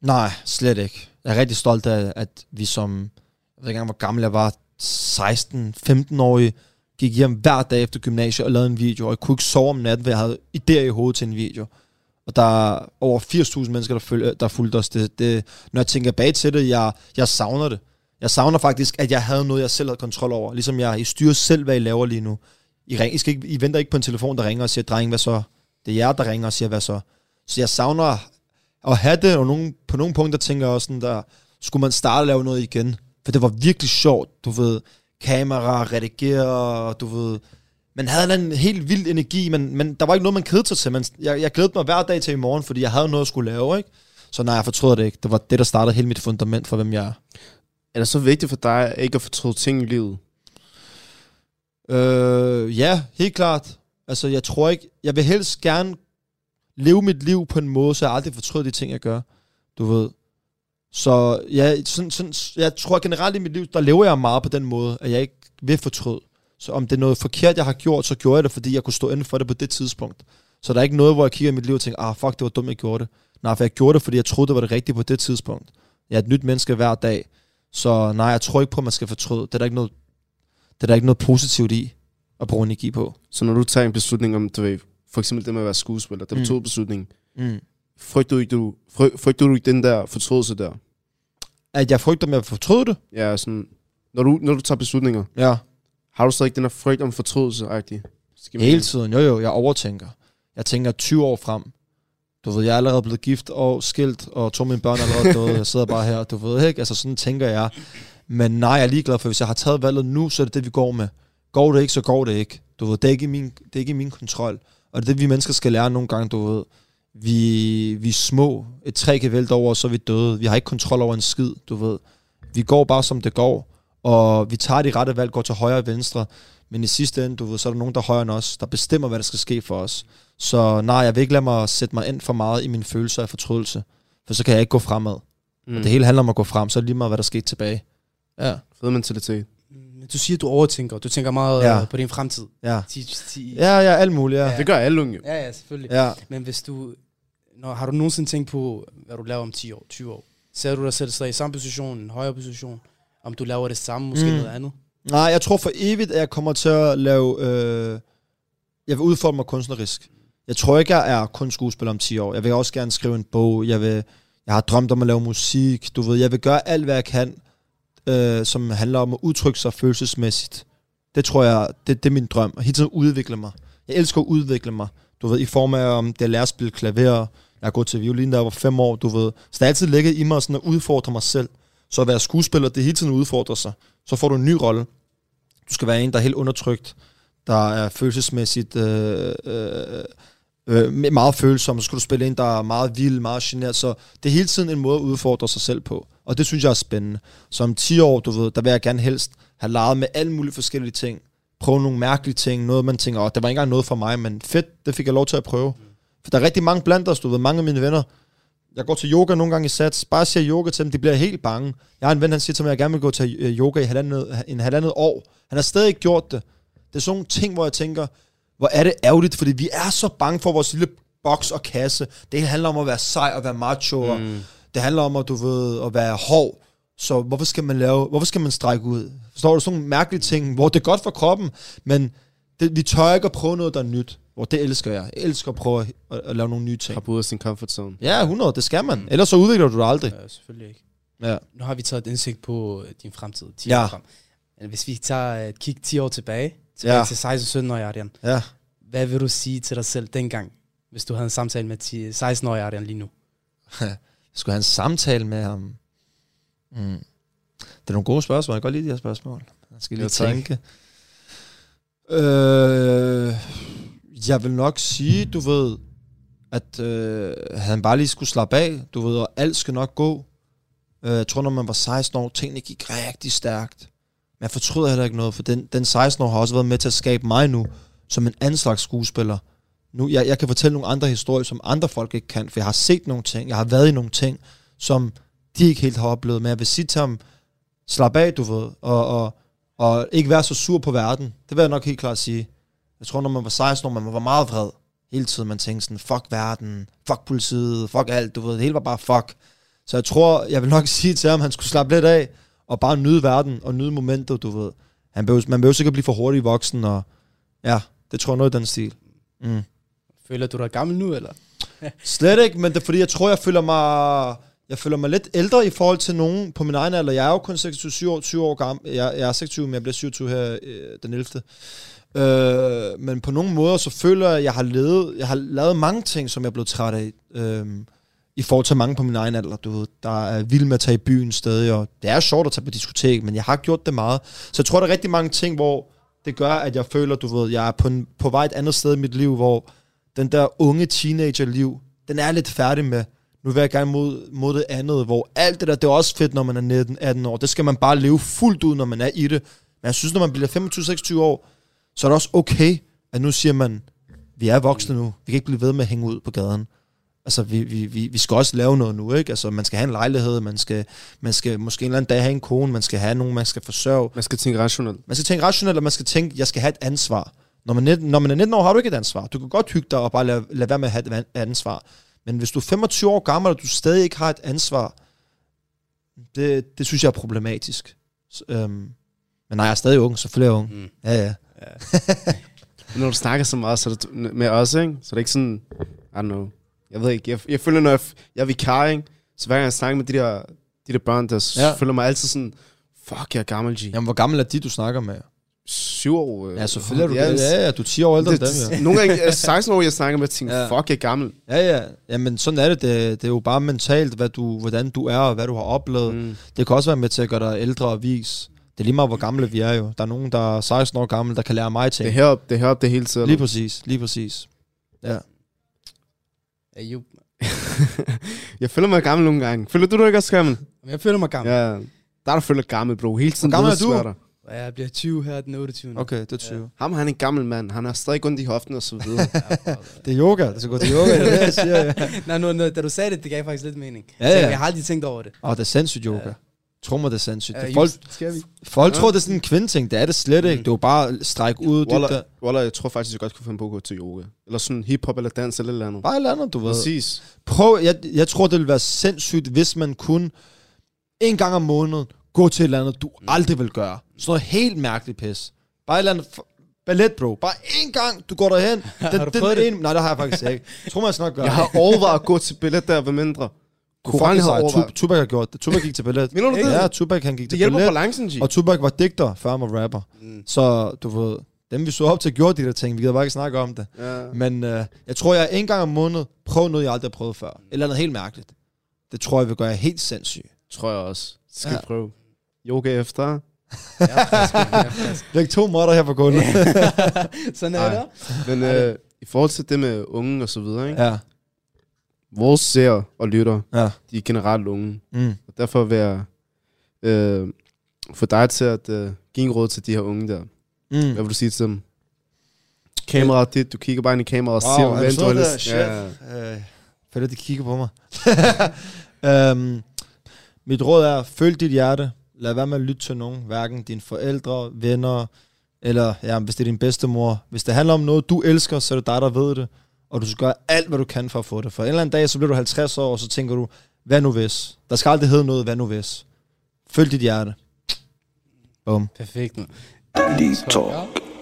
Nej, slet ikke. Jeg er rigtig stolt af, at vi som, jeg ved ikke engang, hvor gammel jeg var, 16-15-årige, gik hjem hver dag efter gymnasiet og lavede en video, og jeg kunne ikke sove om natten, for jeg havde idéer i hovedet til en video. Og der er over 80.000 mennesker, der, følge, der fulgte os. Det, det, når jeg tænker bag til det, jeg, jeg savner det. Jeg savner faktisk, at jeg havde noget, jeg selv havde kontrol over. Ligesom jeg, I styrer selv, hvad I laver lige nu. I, ring, I, skal ikke, I venter ikke på en telefon, der ringer og siger, dreng, hvad så? Det er jer, der ringer og siger, hvad så? Så jeg savner at have det, og nogen, på nogle punkter tænker jeg også sådan, der skulle man starte at lave noget igen. For det var virkelig sjovt, du ved, kamera, redigere, du ved, man havde en helt vild energi, men, men der var ikke noget, man kedede sig til. Man, jeg, jeg glædede mig hver dag til i morgen, fordi jeg havde noget at skulle lave, ikke? Så nej, jeg fortryder det ikke. Det var det, der startede hele mit fundament for, hvem jeg er.
Er det så vigtigt for dig ikke at fortryde ting i livet?
Øh, ja, helt klart. Altså, jeg tror ikke... Jeg vil helst gerne leve mit liv på en måde, så jeg aldrig fortryder de ting, jeg gør. Du ved. Så ja, sådan, sådan, jeg tror generelt i mit liv, der lever jeg meget på den måde, at jeg ikke vil fortryde. Så om det er noget forkert, jeg har gjort, så gjorde jeg det, fordi jeg kunne stå inden for det på det tidspunkt. Så der er ikke noget, hvor jeg kigger i mit liv og tænker, ah fuck, det var dumt, jeg gjorde det. Nej, for jeg gjorde det, fordi jeg troede, det var det rigtige på det tidspunkt. Jeg er et nyt menneske hver dag. Så nej, jeg tror ikke på, at man skal fortryde. Det er der ikke noget, det er der ikke noget positivt i at bruge energi på.
Så når du tager en beslutning om, du ved, for eksempel det med at være skuespiller, det
Mm.
er to beslutning.
Mm.
Frygter du ikke, du, fry, frygter du ikke den der fortrydelse der?
At jeg frygter med at fortryde det?
Ja, sådan, når du, når du tager beslutninger,
Ja.
har du så ikke den der frygt om fortrydelse -agtig?
Hele tiden, jo jo, jeg overtænker. Jeg tænker 20 år frem. Du ved, jeg er allerede blevet gift og skilt, og to af mine børn er allerede døde. Jeg sidder bare her, du ved ikke, altså sådan tænker jeg. Men nej, jeg er ligeglad, for hvis jeg har taget valget nu, så er det det, vi går med. Går det ikke, så går det ikke. Du ved, det er ikke i min, det er ikke i min kontrol. Og det er det, vi mennesker skal lære nogle gange, du ved. Vi, vi er små. Et træ kan vælte over, og så er vi døde. Vi har ikke kontrol over en skid, du ved. Vi går bare, som det går. Og vi tager de rette valg, går til højre og venstre. Men i sidste ende, du ved, så er der nogen, der er højere end os, der bestemmer, hvad der skal ske for os. Så nej, jeg vil ikke lade mig sætte mig ind for meget i mine følelser af fortrydelse. For så kan jeg ikke gå fremad.
Mm.
Mm. Det hele handler om at gå frem, så er det lige meget, hvad der sker tilbage. Ja,
Fed mentalitet.
Men du siger, at du overtænker. Du tænker meget
Ja.
ja. på din fremtid.
ja.
10, 10.
Ja, ja, alt muligt, ja.
Ja.
Det gør alle unge.
ja, ja, selvfølgelig.
Ja.
Men hvis du... Når, har du nogensinde tænkt på, hvad du laver om 10 år, 20 år? Ser du dig selv stadig i samme position, en højere position? Om du laver det samme, måske
Mm.
noget andet?
Nej, jeg tror for evigt, at jeg kommer til at lave... Øh, jeg vil udfordre mig kunstnerisk. Jeg tror ikke, jeg er kun skuespiller om 10 år. Jeg vil også gerne skrive en bog. Jeg, vil, jeg har drømt om at lave musik. Du ved, jeg vil gøre alt, hvad jeg kan, øh, som handler om at udtrykke sig følelsesmæssigt. Det tror jeg, det, det er min drøm. Og hele tiden udvikle mig. Jeg elsker at udvikle mig. Du ved, i form af, om det er at lære at spille klaver. Jeg har gået til violin, da jeg var fem år, du ved. Så det er altid ligget i mig sådan at udfordre mig selv. Så at være skuespiller, det hele tiden udfordrer sig. Så får du en ny rolle. Du skal være en, der er helt undertrykt, der er følelsesmæssigt øh, øh, øh, meget følsom. Så skal du spille en, der er meget vild, meget generet. Så det er hele tiden en måde at udfordre sig selv på. Og det synes jeg er spændende. Så om 10 år, du ved, der vil jeg gerne helst have leget med alle mulige forskellige ting. Prøve nogle mærkelige ting. Noget, man tænker, åh, det var ikke engang noget for mig, men fedt, det fik jeg lov til at prøve. For der er rigtig mange blandt os, du ved, mange af mine venner, jeg går til yoga nogle gange i sats, bare siger yoga til dem, de bliver helt bange. Jeg har en ven, han siger til mig, at jeg gerne vil gå til øh, yoga i halvandet, en halvandet år. Han har stadig ikke gjort det. Det er sådan nogle ting, hvor jeg tænker, hvor er det ærgerligt, fordi vi er så bange for vores lille boks og kasse. Det handler om at være sej og være macho, og
Mm.
det handler om at, du ved, at være hård. Så hvorfor skal man lave, hvorfor skal man strække ud? Forstår du sådan nogle mærkelige ting, hvor det er godt for kroppen, men det, vi tør ikke at prøve noget, der er nyt. Hvor det elsker jeg. Jeg elsker at prøve at, at, lave nogle nye ting.
Hoppe ud af sin comfort zone.
Ja, 100, det skal man. Ellers så udvikler du dig aldrig.
Ja, selvfølgelig ikke.
Ja.
Nu har vi taget et indsigt på øh, din fremtid, 10
Ja.
år frem. Men hvis vi tager et kig 10 år tilbage, tilbage
Ja.
til 16-17-årige Adrian,
Ja.
hvad vil du sige til dig selv dengang, hvis du havde en samtale med 10 16-årige Adrian lige nu? [laughs]
Jeg skulle have en samtale med ham. Mm. Det er nogle gode spørgsmål. Jeg kan godt lide de her spørgsmål. Jeg skal lige
Ja, tak.
tænke. Øh, jeg vil nok sige, du ved, at øh, han bare lige skulle slappe af, du ved, og alt skal nok gå. Øh, jeg tror, når man var 16 år, tingene gik rigtig stærkt. Men jeg fortryder heller ikke noget, for den, den 16 år har også været med til at skabe mig nu, som en anden slags skuespiller. Nu, jeg, jeg kan fortælle nogle andre historier, som andre folk ikke kan, for jeg har set nogle ting, jeg har været i nogle ting, som de ikke helt har oplevet. Men jeg vil sige til ham, slap af, du ved, og, og, og ikke være så sur på verden. Det vil jeg nok helt klart sige. Jeg tror, når man var 16 år, man var meget vred hele tiden. Man tænkte sådan, fuck verden, fuck politiet, fuck alt, du ved. Det hele var bare fuck. Så jeg tror, jeg vil nok [laughs] sige til ham, at han skulle slappe lidt af, og bare nyde verden, og nyde momentet, du ved. Han behøver, man behøver sikkert blive for hurtig voksen, og ja, det tror jeg noget i den stil. Mm.
Føler du dig gammel nu, eller? [laughs]
Slet ikke, men det er fordi, jeg tror, jeg føler mig... Jeg føler mig lidt ældre i forhold til nogen på min egen alder. Jeg er jo kun 26 år, 20 år gammel. Jeg, jeg er 26, men jeg bliver 27 her øh, den 11. Øh, men på nogle måder, så føler jeg, at jeg har levet, jeg har lavet mange ting, som jeg er blevet træt af. Øh, I forhold til mange på min egen alder. Du ved, der er vild med at tage i byen stadig, og det er sjovt at tage på diskotek, men jeg har gjort det meget. Så jeg tror, der er rigtig mange ting, hvor det gør, at jeg føler, du ved, jeg er på, en, på vej et andet sted i mit liv, hvor den der unge teenagerliv, den er jeg lidt færdig med. Nu vil jeg gerne mod, mod det andet, hvor alt det der, det er også fedt, når man er 19, 18 år. Det skal man bare leve fuldt ud, når man er i det. Men jeg synes, når man bliver 25-26 år, så er det også okay, at nu siger man, vi er voksne nu. Vi kan ikke blive ved med at hænge ud på gaden. Altså, vi, vi, vi, vi skal også lave noget nu, ikke? Altså, man skal have en lejlighed, man skal, man skal måske en eller anden dag have en kone, man skal have nogen, man skal forsørge.
Man skal tænke rationelt.
Man skal tænke rationelt, og man skal tænke, jeg skal have et ansvar. Når man, er 19 når man er 19 år, har du ikke et ansvar. Du kan godt hygge dig og bare lade, lade være med at have et ansvar. Men hvis du er 25 år gammel, og du stadig ikke har et ansvar, det, det synes jeg er problematisk. Så, øhm, men nej, jeg er stadig ung, selvfølgelig er jeg ung.
Mm.
Ja, ja.
Men [laughs] når du snakker så meget så er det, med os, ikke? så er det ikke sådan, I don't know. Jeg ved ikke, jeg, jeg føler, når jeg, jeg er vikar, ikke? så hver gang jeg snakker med de der, de der børn, der
Ja.
ja. føler mig altid sådan, fuck, jeg er gammel, G.
Jamen, hvor gammel er de, du snakker med?
Syv år. øh,
Ja, selvfølgelig er du
ja,
det. Ja, ja, du er 10 år ældre end dem, ja.
Nogle gange, jeg er 16 år, jeg snakker med, og tænker,
Ja.
fuck, jeg er gammel.
Ja, ja. Jamen, sådan er det. det. Det er jo bare mentalt, hvad du, hvordan du er, og hvad du har oplevet.
Mm.
Det kan også være med til at gøre dig ældre og vis. Det er lige meget, hvor gamle vi er jo. Der er nogen, der er 16 år gamle, der kan lære mig
Det
ting.
er heroppe, det er heroppe det hele tiden.
Lige præcis, lige præcis. Ja.
Ayub. [laughs]
jeg føler mig gammel nogle gange. Føler du dig ikke også gammel?
Jeg føler mig gammel.
Ja, der er der føler gammel, bro. Hele tiden
Hvor gammel er du?
Og jeg bliver 20 her den 28.
Okay, det er 20.
Ham, han er en gammel mand. Han har stadig ondt i hoften og så videre. [laughs]
Det er yoga. Det skal gå til yoga, det er det, jeg siger. Ja. [laughs]
Nej, nu, nu, da du sagde det, det gav faktisk lidt mening.
Ja,
Så
ja.
Jeg har aldrig tænkt over det.
Åh, det er sindssygt yoga. Tro mig, det er sindssygt.
Ja,
Det- Folk,
vi?
folk
Ja.
tror, det er sådan en kvindeting. Det er det slet ikke. Det er jo bare stræk ud. Det
Wallah,
der.
Wallah, jeg tror faktisk, jeg godt kunne finde på at gå til yoga. Eller sådan hiphop eller dans eller eller andet.
Bare eller andet, du ved.
Præcis.
Prøv, jeg, jeg tror, det ville være sindssygt, hvis man kunne en gang om måneden gå til et eller andet, du aldrig vil gøre. Sådan noget helt mærkeligt pis. Bare et eller andet ballet, bro. Bare en gang, du går derhen. [laughs] Den,
Har du
den,
prøvet
den
det?
ene, nej, det har jeg faktisk ikke. Jeg tror, man snart gør.
Jeg har overvejet at gå til billet der ved mindre.
Koran har
overvejet.
Tup- Tupac har gjort det. Tupac gik til ballet.
Mener du det?
Ja, Tupac han gik
Det
til
hjælper
ballet.
balancen, G.
Og Tupac var digter, før han var rapper.
Mm.
Så du ved, dem vi så op til gjorde de der ting. Vi gider bare ikke snakke om det.
Ja.
Men øh, jeg tror, jeg en gang om måneden prøver noget, jeg aldrig har prøvet før. Eller noget helt mærkeligt. Det tror jeg vil gøre jer helt sindssygt.
Tror jeg også. Skal
Ja.
prøve. Yoga efter. [laughs]
Er er.
Læg to måtter her på gulvet. [laughs]
Sådan er
Ej.
det.
Men øh, i forhold til det med unge og så videre, ikke?
ja,
vores seere og lytter,
ja.
de er generelt unge.
Mm.
Og derfor vil jeg øh, få dig til at øh, give en råd til de her unge der. Hvad
Mm.
vil du sige til dem? Kameraet dit, du kigger bare ind i kameraet og
Wow,
siger,
er det
du har lyst. Ja.
Øh, føler, de kigger på mig. um, [laughs] mit råd er, følg dit hjerte. Lad være med at lytte til nogen. Hverken dine forældre, venner, eller ja, hvis det er din bedstemor. Hvis det handler om noget, du elsker, så er det dig, der ved det. Og du skal gøre alt, hvad du kan for at få det. For en eller anden dag, så bliver du 50 år, og så tænker du, hvad nu hvis? Der skal aldrig hedde noget, hvad nu hvis? Følg dit hjerte. Bum.
Perfekt, nu.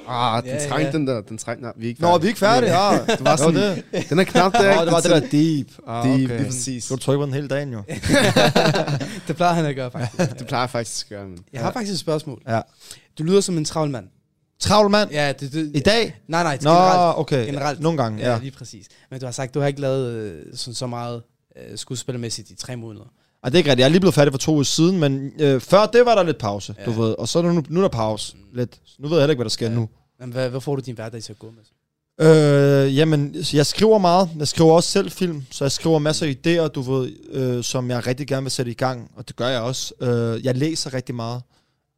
Ah, den
Ja, ja.
trængte den der. Den trængte, nej, vi er ikke
Nå, vi er ikke færdige. Ja, det
var sådan-
det.
Den er knap der,
Nå, det var det der deep. Ah,
Deep,
okay.
lige præcis.
Så du trykke på den hele dagen, jo. [laughs]
det plejer han at gøre, faktisk.
Det plejer jeg faktisk at gøre, men...
Jeg har faktisk et spørgsmål.
Ja.
Du lyder som en travl mand.
Travl mand.
Ja, det, det,
I dag?
Nej, nej,
Nå,
generelt.
okay.
Generelt.
Nogle gange,
Ja,
ja.
lige præcis. Men du har sagt, du har ikke lavet øh, sådan, så meget øh, skuespillermæssigt i tre måneder.
Ej, det er ikke rigtigt. Jeg er lige blevet færdig for to uger siden, men øh, før det var der lidt pause, ja. Du ved. Og så er der nu, nu er der pause. Lidt. Nu ved jeg heller ikke, hvad der sker ja.
Ja.
nu.
Men hvad, hvad får du din hverdag til at gå med?
Øh, jamen, jeg skriver meget. Jeg skriver også selv film, så jeg skriver masser af idéer, du ved, øh, som jeg rigtig gerne vil sætte i gang, og det gør jeg også. Øh, jeg læser rigtig meget.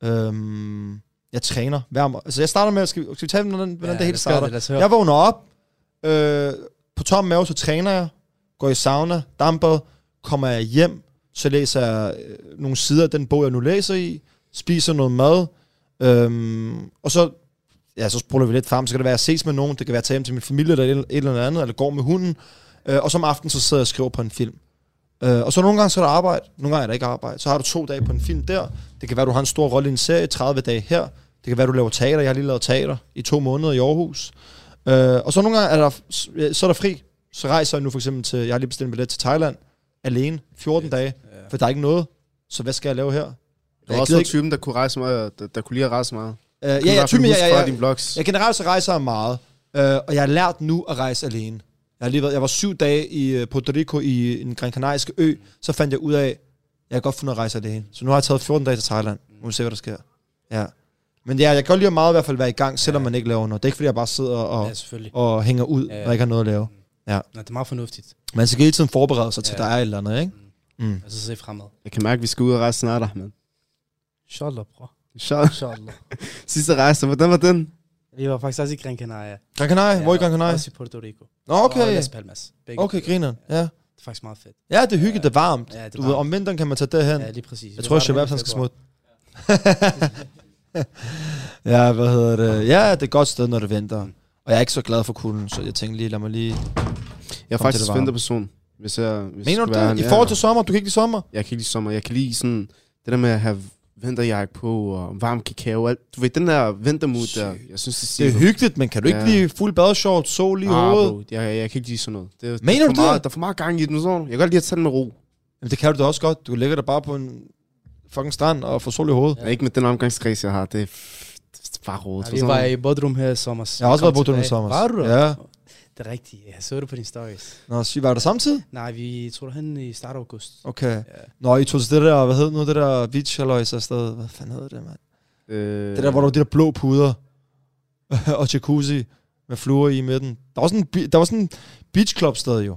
Øh, jeg træner hver morgen. Altså, jeg starter med, skal vi, skal vi tale om, hvordan, hvordan det hele starter?
Det.
Jeg vågner op, øh, på tom mave, så træner jeg, går i sauna, dampbad, kommer jeg hjem, så læser jeg øh, nogle sider af den bog, jeg nu læser i, spiser noget mad, øhm, og så, ja, så spoler vi lidt frem, så kan det være, at jeg ses med nogen, det kan være at tage hjem til min familie, eller et, et eller andet, eller går med hunden, øh, og så om aftenen, så sidder jeg og skriver på en film. Øh, og så nogle gange så er der arbejde, nogle gange er der ikke arbejde. Så har du to dage på en film der. Det kan være, du har en stor rolle i en serie, 30 dage her. Det kan være, du laver teater. Jeg har lige lavet teater i to måneder i Aarhus. Øh, og så nogle gange er der, så er der fri. Så rejser jeg nu for eksempel til, jeg har lige bestilt en billet til Thailand, alene, 14 dage, for der er ikke noget. Så hvad skal jeg lave her?
Du
Jeg
er også en typen, der kunne rejse meget, der, der kunne lide at rejse meget.
Øh, ja, ja, typen, jeg, jeg, jeg,
dine vlogs.
jeg generelt så rejser jeg meget, øh, og jeg har lært nu at rejse alene. Jeg, har lige været, jeg var syv dage i øh, Puerto Rico i en Gran Canariske ø, så fandt jeg ud af, at jeg kan godt finde at rejse alene. Så nu har jeg taget 14 dage til Thailand. Nu må vi se, hvad der sker. Ja. Men ja, jeg kan godt lide meget i hvert fald være i gang, selvom
Ja.
man ikke laver noget. Det er ikke, fordi jeg bare sidder og,
Ja,
og hænger ud,
Ja.
når jeg ikke har noget at lave.
Nej, det er meget fornuftigt.
Man skal hele tiden forberede sig til,
Ja.
der er et eller andet, ikke? Mm.
Altså se fremad.
Jeg kan mærke, at vi skal ud og rejse snart, Ahmed.
Inshallah, bror.
Inshallah. Sidste rejse, hvordan var den?
Vi var faktisk også i Gran Canaria.
Gran Canaria? Hvor i Gran Canaria?
Også i Puerto Rico.
Nå,
Og
okay.
Las Palmas. Begge.
Okay, griner. Ja.
Det er faktisk meget fedt.
Ja, det er hyggeligt, det er varmt.
Ja, det er
Du ved,
varmt.
om vinteren kan man tage derhen.
Ja, lige præcis.
Jeg
Vi
tror, at Shabab skal smutte. [laughs] [laughs] ja, hvad hedder det? Ja, det er et godt sted, når det er vinter. Og jeg er ikke så glad for kulden, så jeg tænkte lige, lad mig lige...
Jeg er faktisk
det
vinterperson. Hvis jeg, hvis
Mener du
skal være
det? I forhold til sommer? Du kan ikke lide sommer?
Jeg kan ikke lide sommer. Jeg kan lide sådan... Det der med at have vinterjakke på og varm kakao. Alt. Du ved, den der vintermood der, jeg synes, det
Det er
siger
hyggeligt, men kan du ikke
Ja.
lide fuld badeshort, sol i
Ah,
hovedet?
bro, jeg, jeg kan ikke lide sådan noget. Det, er-
Mener
der er
du det?
Meget, der er for meget gang i den. Sådan. Jeg kan godt lide at tage den med ro.
Jamen, det kan du da også godt. Du ligger der bare på en fucking strand og får sol i hovedet.
Ja. Ikke med den omgangskreds, jeg har. Det er, f- det er bare rodet.
Ja, vi var i Bodrum her i sommer.
Jeg har også været på Bodrum i sommer.
Var du?
Ja.
Det er rigtigt. Jeg så det på dine stories.
Nå, sig, var der samtidig?
Nej, vi tror hen i start af august.
Okay.
Ja.
Nå, I tog til det der, hvad hed nu, det der beach halløjs afsted. Hvad fanden hedder det, mand?
Øh,
Det der, hvor der var de der blå puder [laughs] og jacuzzi med fluer i midten. Der var sådan en, bi- der var sådan en beach club sted jo.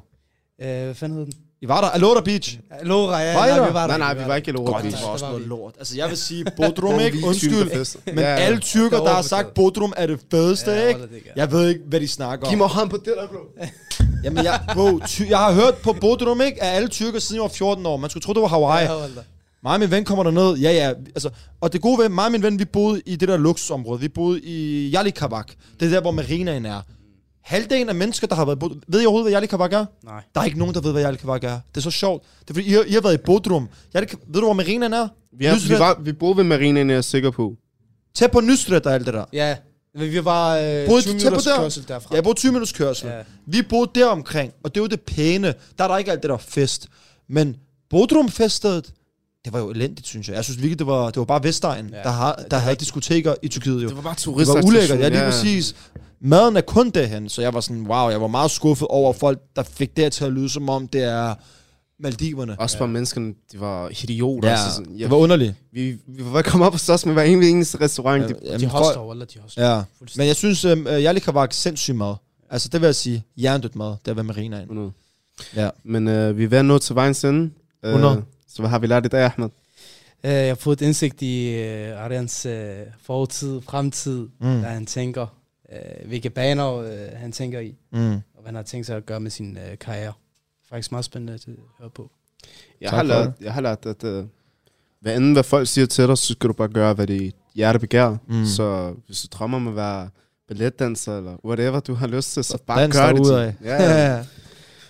Øh, hvad fanden hed den?
I var der? Aloha Beach.
Lora, ja.
Var I
nej, vi var der.
Nej, nej, vi var ikke i Lora
Godt,
Beach.
det var også noget lort. Altså, jeg vil sige [laughs] Bodrum, ikke? Undskyld. Men alle tyrker, der har sagt Bodrum er det fedeste,
Ja,
ikke?
ja.
Jeg ved ikke, hvad de snakker
Giv
om.
mig hånd på det der, bro. [laughs]
Jamen, jeg, bro, ty, jeg har hørt på Bodrum, ikke? At alle tyrker siden jeg var 14 år. Man skulle tro, det var Hawaii.
Ja.
Mig og min ven kommer derned. Ja, ja. Altså, og det gode ved, mig og min ven, vi boede i det der luksusområde. Vi boede i Jalikabak. Det er der, hvor marinaen er. Halvdelen af mennesker, der har været i Bodrum... Ved I overhovedet, hvad Jalikabak er?
Nej.
Der er ikke nogen, der ved, hvad Jalikabak er. Det er så sjovt. Det er fordi, I har, I har været i Bodrum. Jalik- ved du, hvor marinaen er?
Vi, er, vi, var, vi boede ved marinaen, jeg er sikker på.
Tæt på Nysred og alt det der.
Ja, men vi var øh,
Boede
20
du tæt på
minutters
der?
kørsel derfra.
Jeg boede 20 minutters kørsel.
Ja.
Vi boede der omkring, og det var det pæne. Der er der ikke alt det der fest. Men Bodrum feststedet, det var jo elendigt, synes jeg. Jeg synes virkelig, det var, det var bare Vestegn,
Ja,
der, har,
det er
der havde
rigtigt.
diskoteker i Tyrkiet jo.
Det var bare
Det
turister.
var ulækkert, ja, lige præcis. Maden er kun derhen, så jeg var sådan, wow, jeg var meget skuffet over folk, der fik det til at lyde, som om det er Maldiverne.
Også bare menneskerne, de var idioter.
Ja,
altså sådan,
det var underligt.
vi, vi var ved at komme op og slås med hver eneste, eneste restaurant.
Ja,
De,
jamen,
De hoster, eller de hoster.
Ja, men jeg synes, øh, Jalika var sindssygt mad. Altså, det vil jeg sige, jerndødt mad, der var marinaen.
100.
Ja.
Men øh, vi er ved at nå til vejens ende. Øh,
100.
Så hvad har vi lært i dag, Ahmed?
Øh, jeg har fået et indsigt i øh, Arians øh, fortid, fremtid,
Mm.
hvad han tænker, øh, hvilke baner øh, han tænker i,
Mm.
og hvad han har tænkt sig at gøre med sin øh, karriere. Faktisk meget spændende at høre på.
Jeg
Tak
har, lært, jeg har lært, at øh, hvad end hvad folk siger til dig, så skal du bare gøre, hvad dit hjerte begærer.
Mm.
Så hvis du drømmer om at være balletdanser, eller whatever du har lyst til, så bare
Dans
gør det. Til. Ja, ja.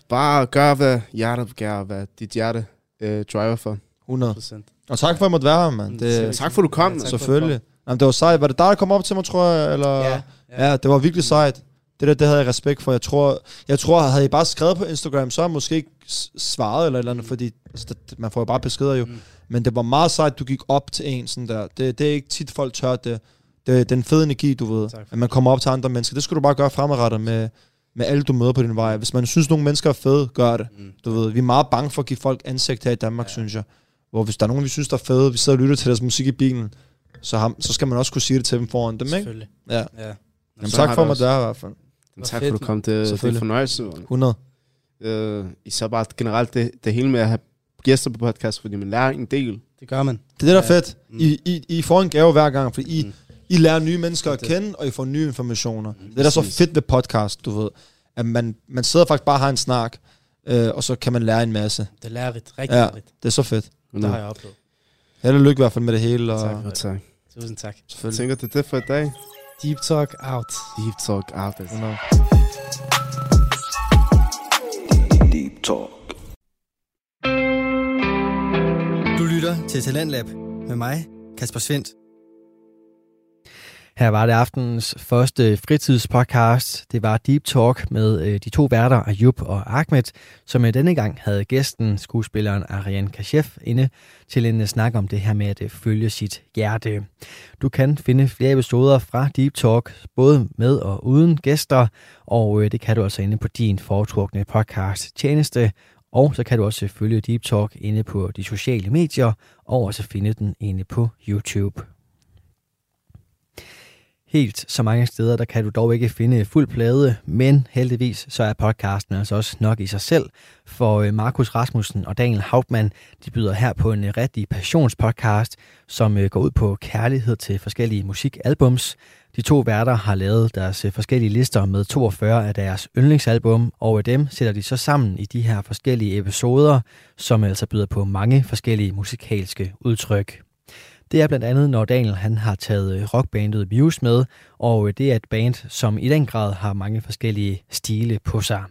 Bare gør, hvad hjertet begærer, hvad dit hjerte øh, driver for.
100.
100%.
Og tak for, at jeg måtte være her, mand.
Mm,
Det,
Tak for, du kom.
Ja.
Ja,
selvfølgelig. Jamen, det var sejt. Var det dig, der kom op til mig, tror jeg? Eller?
Ja,
Ja, det var virkelig sejt. Det der, det havde jeg respekt for. Jeg tror, jeg tror havde I bare skrevet på Instagram, så havde jeg måske ikke svaret eller et eller andet,
Mm.
fordi altså, det, man får jo bare beskeder jo.
Mm.
Men det var meget sejt, du gik op til en sådan der. Det, det er ikke tit, folk tør det. Det er den fede energi, du ved.
For
At man kommer op til andre mennesker. Det skal du bare gøre fremadrettet med, med alle, du møder på din vej. Hvis man synes, nogle mennesker er fede, gør det.
Mm.
Du ved, vi er meget bange for at give folk ansigt her i Danmark, ja. Synes jeg. Hvor hvis der er nogen, vi synes, der er fede, vi sidder og lytter til deres musik i bilen, så, ham, så skal man også kunne sige det til dem foran dem, ikke?
Selvfølgelig.
Ja.
Ja.
Jamen,
Så
tak for mig der i hvert fald.
Tak
fedt,
for, du kom. Det, det er
Selvfølgelig.
fornøjelse. man.
100.
Øh, især bare generelt det, det hele med at have gæster på podcast, fordi man lærer en del.
Det gør man.
Det er det, der er
Ja.
fedt. I, I, I får en gave hver gang, fordi I,
Mm.
I lærer nye mennesker at kende, og I får nye informationer. Det er der så fedt ved podcast, du ved. At man, man sidder faktisk bare og har en snak, øh, og så kan man lære en masse.
Det er lærerigt. Rigtig
Ja.
lærerigt.
Det er så fedt.
Det har jeg oplevet.
Held og lykke i hvert fald med det hele, og
Tak.
Jo, tak.
Tusind tak.
Jeg tænker, det er det for i dag.
Deep Talk out.
Deep Talk out. Altså.
100.
Deep Talk.
Du lytter til Talentlab med mig, Kasper Svendt. Her var det aftenens første fritidspodcast. Det var Deep Talk med øh, de to værter, Ayub og Ahmed, som i denne gang havde gæsten, skuespilleren Ariane Kashef, inde til en øh, snak om det her med at følge sit hjerte. Du kan finde flere episoder fra Deep Talk, både med og uden gæster, og det kan du altså inde på din foretrukne podcast tjeneste. Og så kan du også følge Deep Talk inde på de sociale medier, og også finde den inde på YouTube. Helt så mange steder, der kan du dog ikke finde fuld plade, men heldigvis så er podcasten altså også nok i sig selv, for øh, Markus Rasmussen og Daniel Hauptmann, de byder her på en øh, rigtig passionspodcast, som øh, går ud på kærlighed til forskellige musikalbums. De to værter har lavet deres forskellige lister med 42 af deres yndlingsalbum, og dem sætter de så sammen i de her forskellige episoder, som altså byder på mange forskellige musikalske udtryk. Det er blandt andet, når Daniel han har taget øh, rockbandet Muse med, og øh, det er et band, som i den grad har mange forskellige stile på sig.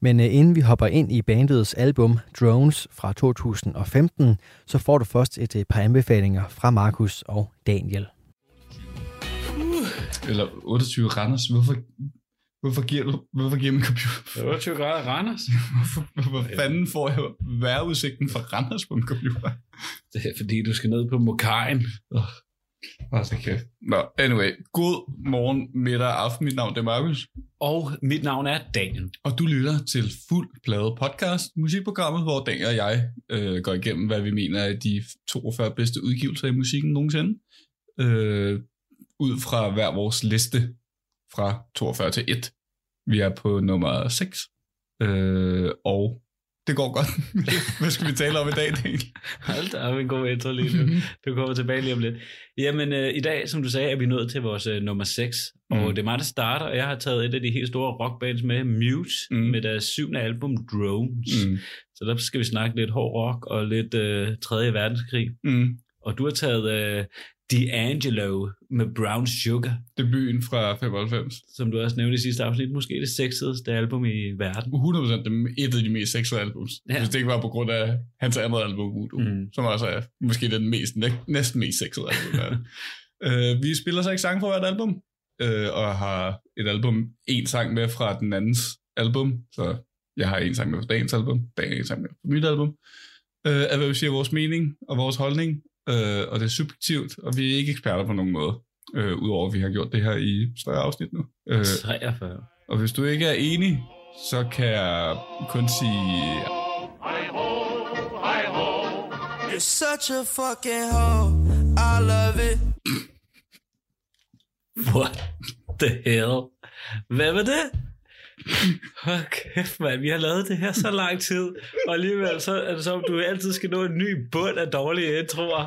Men øh, inden vi hopper ind i bandets album Drones fra 2015, så får du først et par anbefalinger fra Markus og Daniel.
Eller 28 Randers. Hvorfor, hvorfor giver du hvorfor giver min computer?
28 grader Randers. [laughs]
Hvorfor, hvor fanden får jeg vejrudsigten fra Randers på min computer?
Det er fordi, du skal ned på Mokajen.
Hold da kæft. Nå, anyway. God morgen, middag og aften. Mit navn er Markus.
Og mit navn er Daniel.
Og du lytter til Fuld Plade Podcast, musikprogrammet, hvor Daniel og jeg øh, går igennem, hvad vi mener er de 42 bedste udgivelser i musikken nogensinde. Øh, ud fra hver vores liste fra 42 til 1. Vi er på nummer 6. Øh, og det går godt. [laughs] Hvad skal vi tale om i dag, Daniel?
Hold da op, en god intro lige nu. [laughs] Du kommer tilbage lige om lidt. Jamen, øh, i dag, som du sagde, er vi nået til vores øh, nummer 6. Og
Mm.
det er mig, der starter, og jeg har taget et af de helt store rockbands med, Muse,
Mm.
med deres syvende album, Drones.
Mm.
Så der skal vi snakke lidt hård rock og lidt øh, 3. verdenskrig.
Mm.
Og du har taget øh, D'Angelo med Brown Sugar,
Debuten fra 95.
som du også nævnte i sidste afsnit. Måske det sexede album i verden.
100% det et af de mest seksuelle albums.
Ja.
Hvis det ikke var på grund af hans andet album, Voodoo, mm. som også er måske den mest, næ- næsten mest sexede album. Uh, [laughs] vi spiller så ikke sang fra hvert album, uh, og har et album, en sang med fra den andens album, så jeg har en sang med fra dagens album, dagen en sang med fra mit album. Uh, at hvad vi siger, vores mening og vores holdning, uh, og det er subjektivt, og vi er ikke eksperter på nogen måde, uh, udover at vi har gjort det her i større afsnit nu. Uh,
43.
og hvis du ikke er enig, så kan jeg kun sige...
You're such a fucking hoe. I love it.
What the hell? Hvad var det? Hold kæft, mand. Vi har lavet det her så lang tid, og alligevel så er det som, du altid skal nå en ny bund af dårlige introer.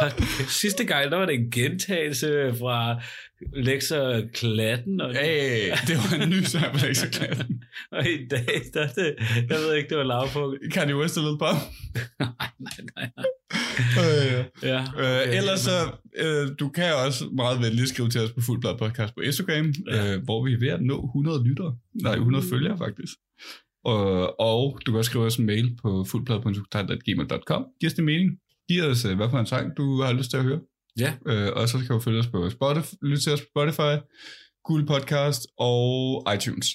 Kæft. Sidste gang, der var det en gentagelse fra Lekser Klatten, og,
Hey, det var en ny sang på Lexaklassen. [laughs]
og i dag, der er det, jeg ved ikke, det var lavpunkt.
Kanye West er lidt på.
nej, nej, nej.
Øh,
Ja,
øh, ellers så, øh, du kan også meget venligt skrive til os på Fuldblad Podcast på Instagram,
Ja.
øh, hvor vi er ved at nå 100 lyttere. Nej, 100 følgere faktisk. Og, og du kan også skrive os en mail på fuldblad.gmail.com. Giv os din mening. Giv os, øh, hvad for en sang, du har lyst til at høre.
Ja.
Øh, og så kan du følge os på Spotify, lytte til os på Spotify, Google Podcast og iTunes.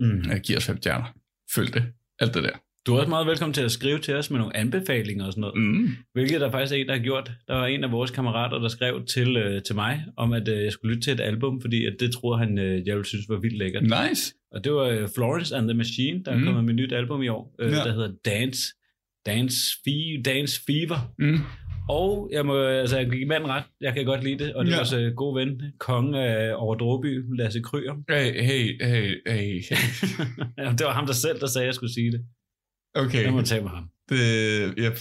Mm.
Øh, giv os fem stjerner. Følg det. Alt det der.
Du er også meget velkommen til at skrive til os med nogle anbefalinger og sådan noget.
Mm.
Hvilket der faktisk er en, der har gjort. Der var en af vores kammerater, der skrev til, øh, til mig, om at øh, jeg skulle lytte til et album, fordi at det tror han, øh, jeg ville synes var vildt lækkert.
Nice.
Og det var øh, Florence and the Machine, der er
Mm.
kommet med et nyt album i år, øh,
Ja.
der hedder Dance, Dance, Fe- Dance Fever.
Mm.
Og jeg må altså, jeg gik manden ret. Jeg kan godt lide det. Og det er
Ja.
vores øh, gode ven, konge af over Dråby, Lasse Kryer.
Hey, hey, hey, hey, [laughs] hey.
ja, det var ham der selv, der sagde, at jeg skulle sige det.
Okay,
Jeg må tage med ham.
Det, jeg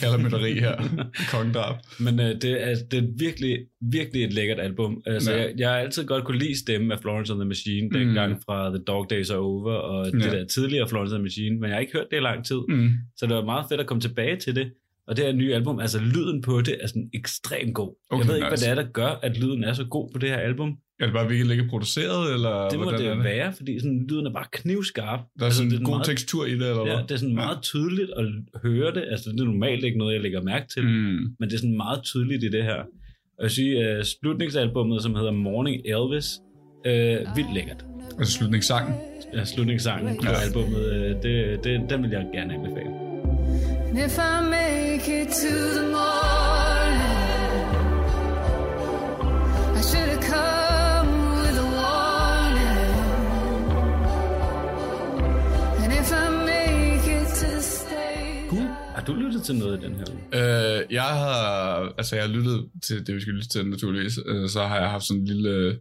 kalder mytteri her. Kongedrab.
Men øh, det, er, det er virkelig, virkelig et lækkert album. Altså,
Ja.
jeg, jeg har altid godt kunne lide stemmen af Florence and the Machine, mm. dengang fra The Dog Days Are Over, og ja. det der tidligere Florence and the Machine, men jeg har ikke hørt det i lang tid.
Mm.
Så det var meget fedt at komme tilbage til det. Og det her nye album, altså lyden på det er sådan ekstremt god.
Okay,
jeg ved ikke,
nice.
hvad det er, der gør, at lyden er så god på det her album.
Er det bare virkelig ikke produceret, eller
Det må
er
det være, fordi sådan, lyden er bare knivskarp.
Der er sådan
det
en god
meget,
tekstur i det, eller
Ja,
hvad?
det er sådan meget tydeligt at høre det. Altså, det er normalt ikke noget, jeg lægger mærke til.
Mm.
men det er sådan meget tydeligt i det her. Og jeg siger, uh, slutningsalbummet, som hedder Morning Elvis, uh, vildt lækkert.
Altså slutningssangen.
Ja, slutningssangen på
Ja.
albummet, uh, det, det, den vil jeg gerne anbefale.
If I make it to the morning,
Har du lyttet til noget i den her uge?
Øh, jeg har, altså jeg har lyttet til det, vi skal lytte til, naturligvis. Øh, så har jeg haft sådan en lille,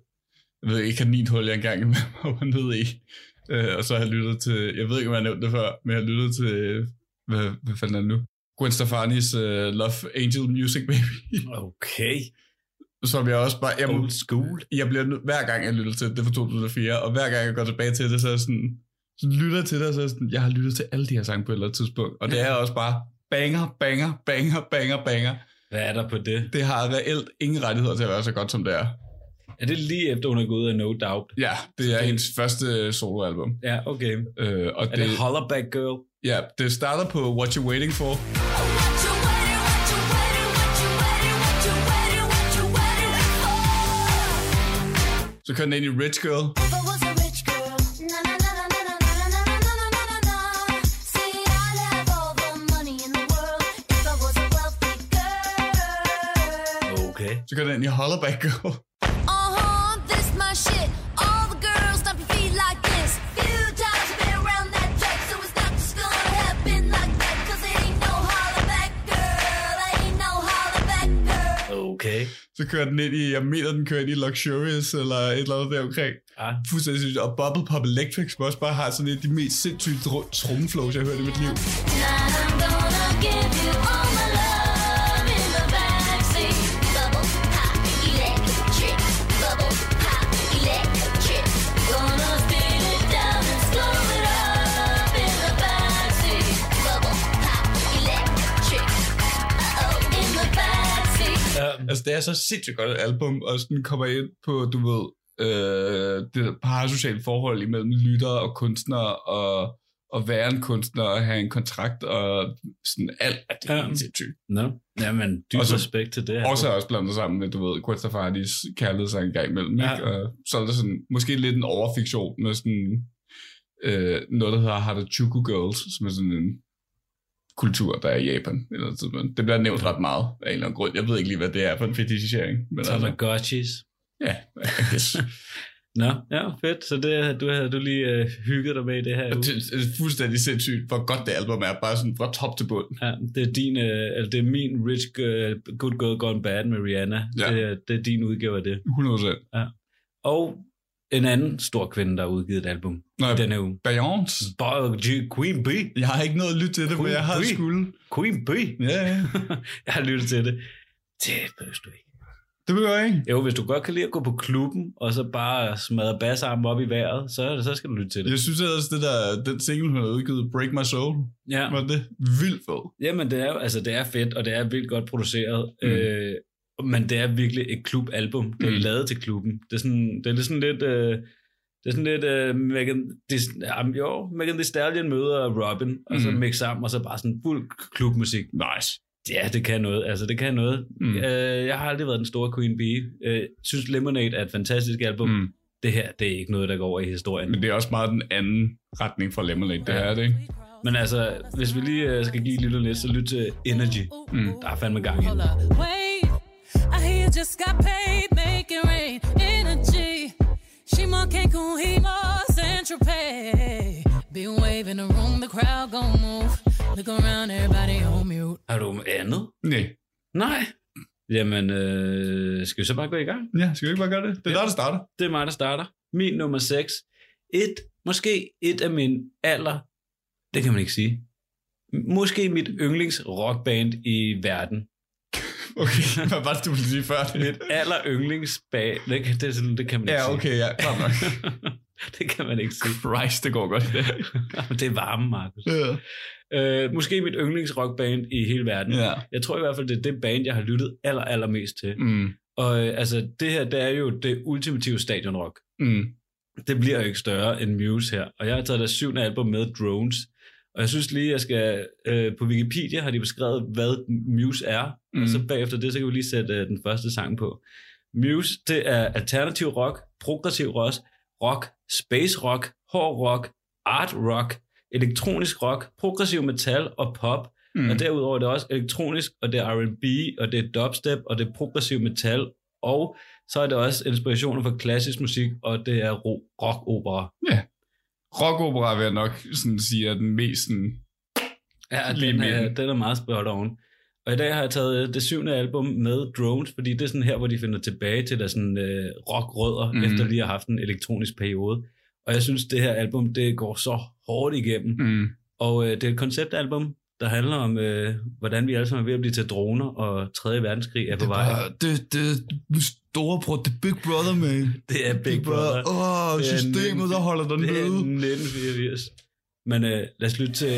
jeg ved ikke, kaninhul, jeg engang var [laughs] ned i. Øh, og så har jeg lyttet til, jeg ved ikke, om jeg har nævnt det før, men jeg har lyttet til, hvad, hvad fanden er det nu? Gwen Stefani's uh, Love Angel Music Baby. [laughs]
Okay.
Som jeg også bare... Jeg,
Old school.
Jeg bliver hver gang jeg lytter til det, det er fra 2004, og hver gang jeg går tilbage til det, så er jeg sådan, så lytter til det, og så er jeg sådan, jeg har lyttet til alle de her sange på et eller andet tidspunkt, og det er også bare banger, banger, banger, banger, banger.
Hvad er der på det?
Det har reelt ingen rettigheder til at være så godt, som det er.
Er det lige efter, hun er gået ud af No Doubt?
Ja, det er
det-
hendes første soloalbum.
Ja, okay.
Øh, og
Er det, det Hollerback Girl?
ja, det starter på What You Waiting For. Så kører den ind i Rich Girl. Så kører den ind i Hollerback Girl.
Uh-huh, this my shit. All the girls stomp your feet like this. Few times been around that track, so it's not just gonna happen like that. Cause it ain't no holler back girl. Ain't no holler back girl.
Okay.
Så kører den ind i, jeg mener, den kører ind i Luxurious, eller et eller andet der omkring.
Ah.
Fuldstændig sygt. Og Bubble Pop Electric, som også bare har sådan et af de mest sindssyge tr- jeg har hørt i mit liv.
Tonight
Altså, det er så sindssygt godt et album, og sådan kommer ind på, du ved, øh, det parasociale forhold imellem lyttere og kunstnere, og, og være en kunstner, og have en kontrakt, og sådan alt, at det er
Ja.
sindssygt.
no. Jamen, dyb
Og så-
respekt til det her.
Også også blandet sammen med, du ved, Gwen Stefani's kærlighedssang en gang imellem,
Ja.
ikke? Og så er der sådan, måske lidt en overfiktion med sådan, øh, noget, der hedder Harajuku Girls, som er sådan en kultur, der er i Japan. Eller. Det bliver nævnt ret meget af en eller anden grund. Jeg ved ikke lige, hvad det er for en fetishisering. Men altså,
Tamagotchis.
ja, I guess. [laughs]
Nå, ja, fedt. Så det, du havde du lige øh, hygget dig med i det her uge.
det det er fuldstændig sindssygt, hvor godt det album er, bare sådan fra top til bund.
Ja, det er din, øh, eller det er min Rich Girl, Good Girl Gone Bad med Rihanna.
Ja.
Det, er, det er din udgave af det.
100%.
Og en anden stor kvinde, der har udgivet et album
Nå,
i denne uge.
Beyoncé.
G- Queen Bee.
Jeg har ikke nået at lytte til det, men
Queen
jeg har
Bee.
skulle.
Queen Bee.
Ja, ja. [laughs]
jeg har lyttet til det. Det behøver du ikke.
Det vil jeg ikke.
Jo, hvis du godt kan lide at gå på klubben, og så bare smadre bassarmen op i vejret, så, så skal du lytte til det.
Jeg synes ellers, det der, den single, hun har udgivet, Break My Soul,
Ja.
var det vildt fed.
Jamen, det er, altså, det er fedt, og det er vildt godt produceret.
Mm.
Øh, men det er virkelig et klubalbum. Det er
Mm.
mm. lavet til klubben. Det er sådan, det er lidt sådan lidt... Øh, det er sådan lidt uh, Megan, Thee, jamen, jo, Megan Thee Stallion møder Robin, og så
Mm.
mix sammen, og så bare sådan fuld klubmusik.
Nice.
Ja, det kan noget. Altså, det kan noget.
Mm.
Mm. Øh, jeg har aldrig været den store Queen Bee. Øh, synes Lemonade er et fantastisk album. Mm.
Mm.
Det her, det er ikke noget, der går over i historien.
Men det er også meget den anden retning fra Lemonade, det
Ja.
her er det, ikke?
Men altså, hvis vi lige skal give lytterne lidt, så lyt til Energy.
Mm.
Der er fandme gang i den.
Just got paid, make it rain. Energy. She more Cancun, he more Central Pay. Big wave in the room, the crowd gon' move. Look around, everybody on mute.
Har du andet?
Nej.
Nej. Jamen, øh, skal vi så bare gå i gang?
Ja, skal vi ikke bare gøre det? Det er
Ja.
der, der starter.
Det er mig, der starter. Min nummer 6. Et, måske et af mine aller, det kan man ikke sige, måske mit yndlings rockband i verden.
Okay, [laughs] hvad var det, du ville sige før [laughs] det?
Mit aller yndlingsband, det, kan- det, er sådan- det kan man ikke
Ja,
sige.
okay, ja, klart nok. [laughs]
det kan man ikke sige.
Christ, det går godt i det.
det er varme, Markus.
Ja.
Øh, måske mit yndlingsrockband i hele verden.
ja.
Jeg tror i hvert fald, det er det band, jeg har lyttet aller, allermest til.
Mm.
Og øh, altså, det her, det er jo det ultimative stadionrock.
Mm.
Det bliver jo ikke større end Muse her. Og jeg har taget deres syvende album med, Drones. Og jeg synes lige, jeg skal... Øh, på Wikipedia har de beskrevet, hvad Muse er. Mm.
Mm.
Og så bagefter det, så kan vi lige sætte øh, den første sang på. Muse, det er alternativ rock, progressiv rock, rock, space rock, hård rock, art rock, elektronisk rock, progressiv metal og pop.
Mm.
Mm. Og derudover er det også elektronisk, og det er R&B, og det er dubstep, og det er progressiv metal, og så er det også inspirationer fra klassisk musik, og det er ro- rock-opera.
Rockopera vil jeg nok sådan sige er den mest sådan,
Ja,
Lige
den er, den er meget spot on. Og i dag har jeg taget øh, det syvende album med Drones, fordi det er sådan her, hvor de finder tilbage til der sådan øh, rockrødder, mm. efter lige at have haft en elektronisk periode. Og jeg synes, det her album, det går så hårdt igennem.
Mm.
Og øh, det er et konceptalbum, der handler om, øh, hvordan vi alle sammen er ved at blive til droner, og 3. verdenskrig er på vej.
det, det store bror, det er Big Brother, man.
Det er Big Brother.
Åh,
Det er
systemet, der holder dig
Det er
nede.
1984. Men øh, lad os lytte til...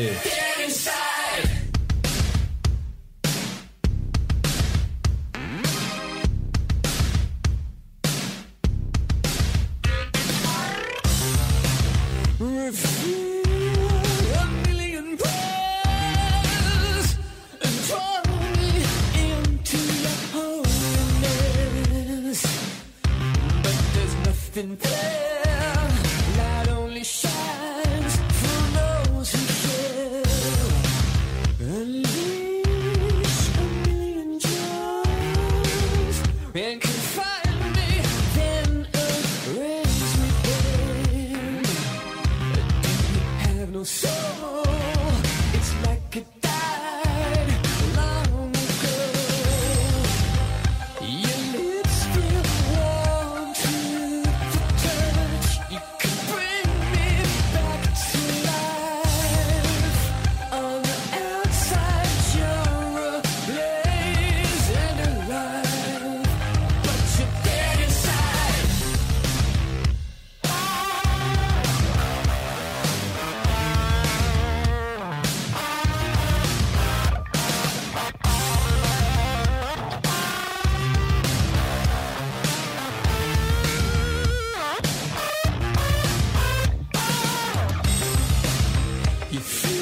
Your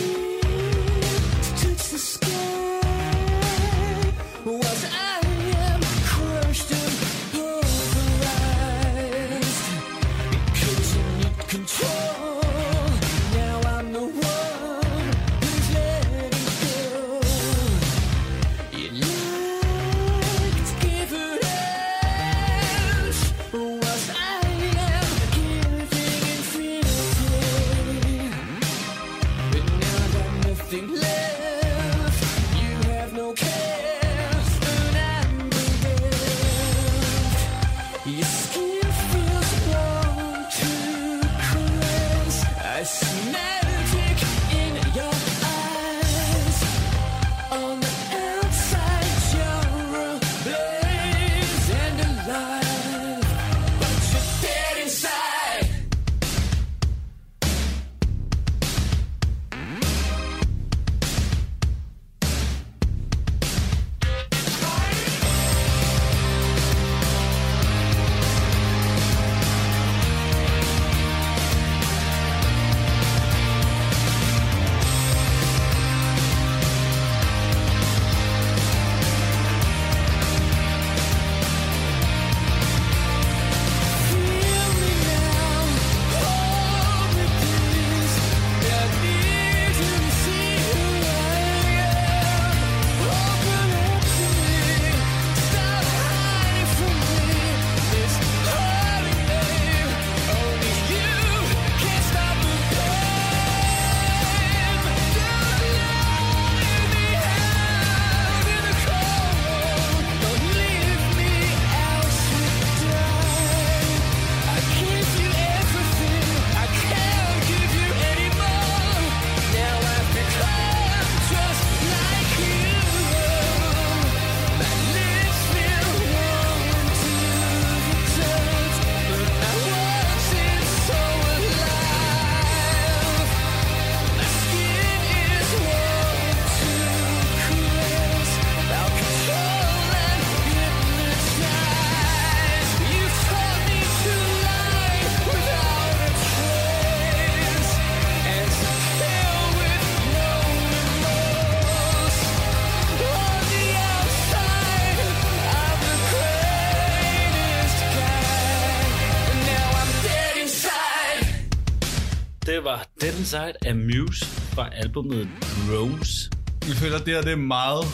Dead Inside
af Muse fra albumet Drones.
Jeg føler, at det her det er meget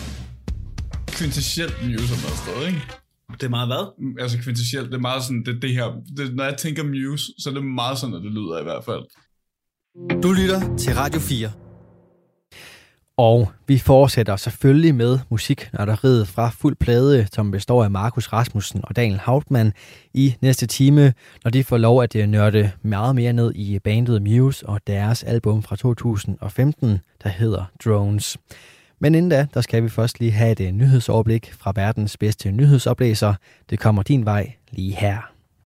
kvintessielt Muse om sted, ikke?
Det er meget hvad?
Altså kvintessielt, det er meget sådan, det, det her, det, når jeg tænker Muse, så er det meget sådan, at det lyder i hvert fald.
Du lytter til Radio 4. Og vi fortsætter selvfølgelig med musiknørderiet fra fuld plade, som består af Markus Rasmussen og Daniel Hauptmann i næste time, når de får lov at øh, nørde meget mere ned i bandet Muse og deres album fra 2015, der hedder Drones. Men inden da, der skal vi først lige have et øh, nyhedsoverblik fra verdens bedste nyhedsoplæser. Det kommer din vej lige her.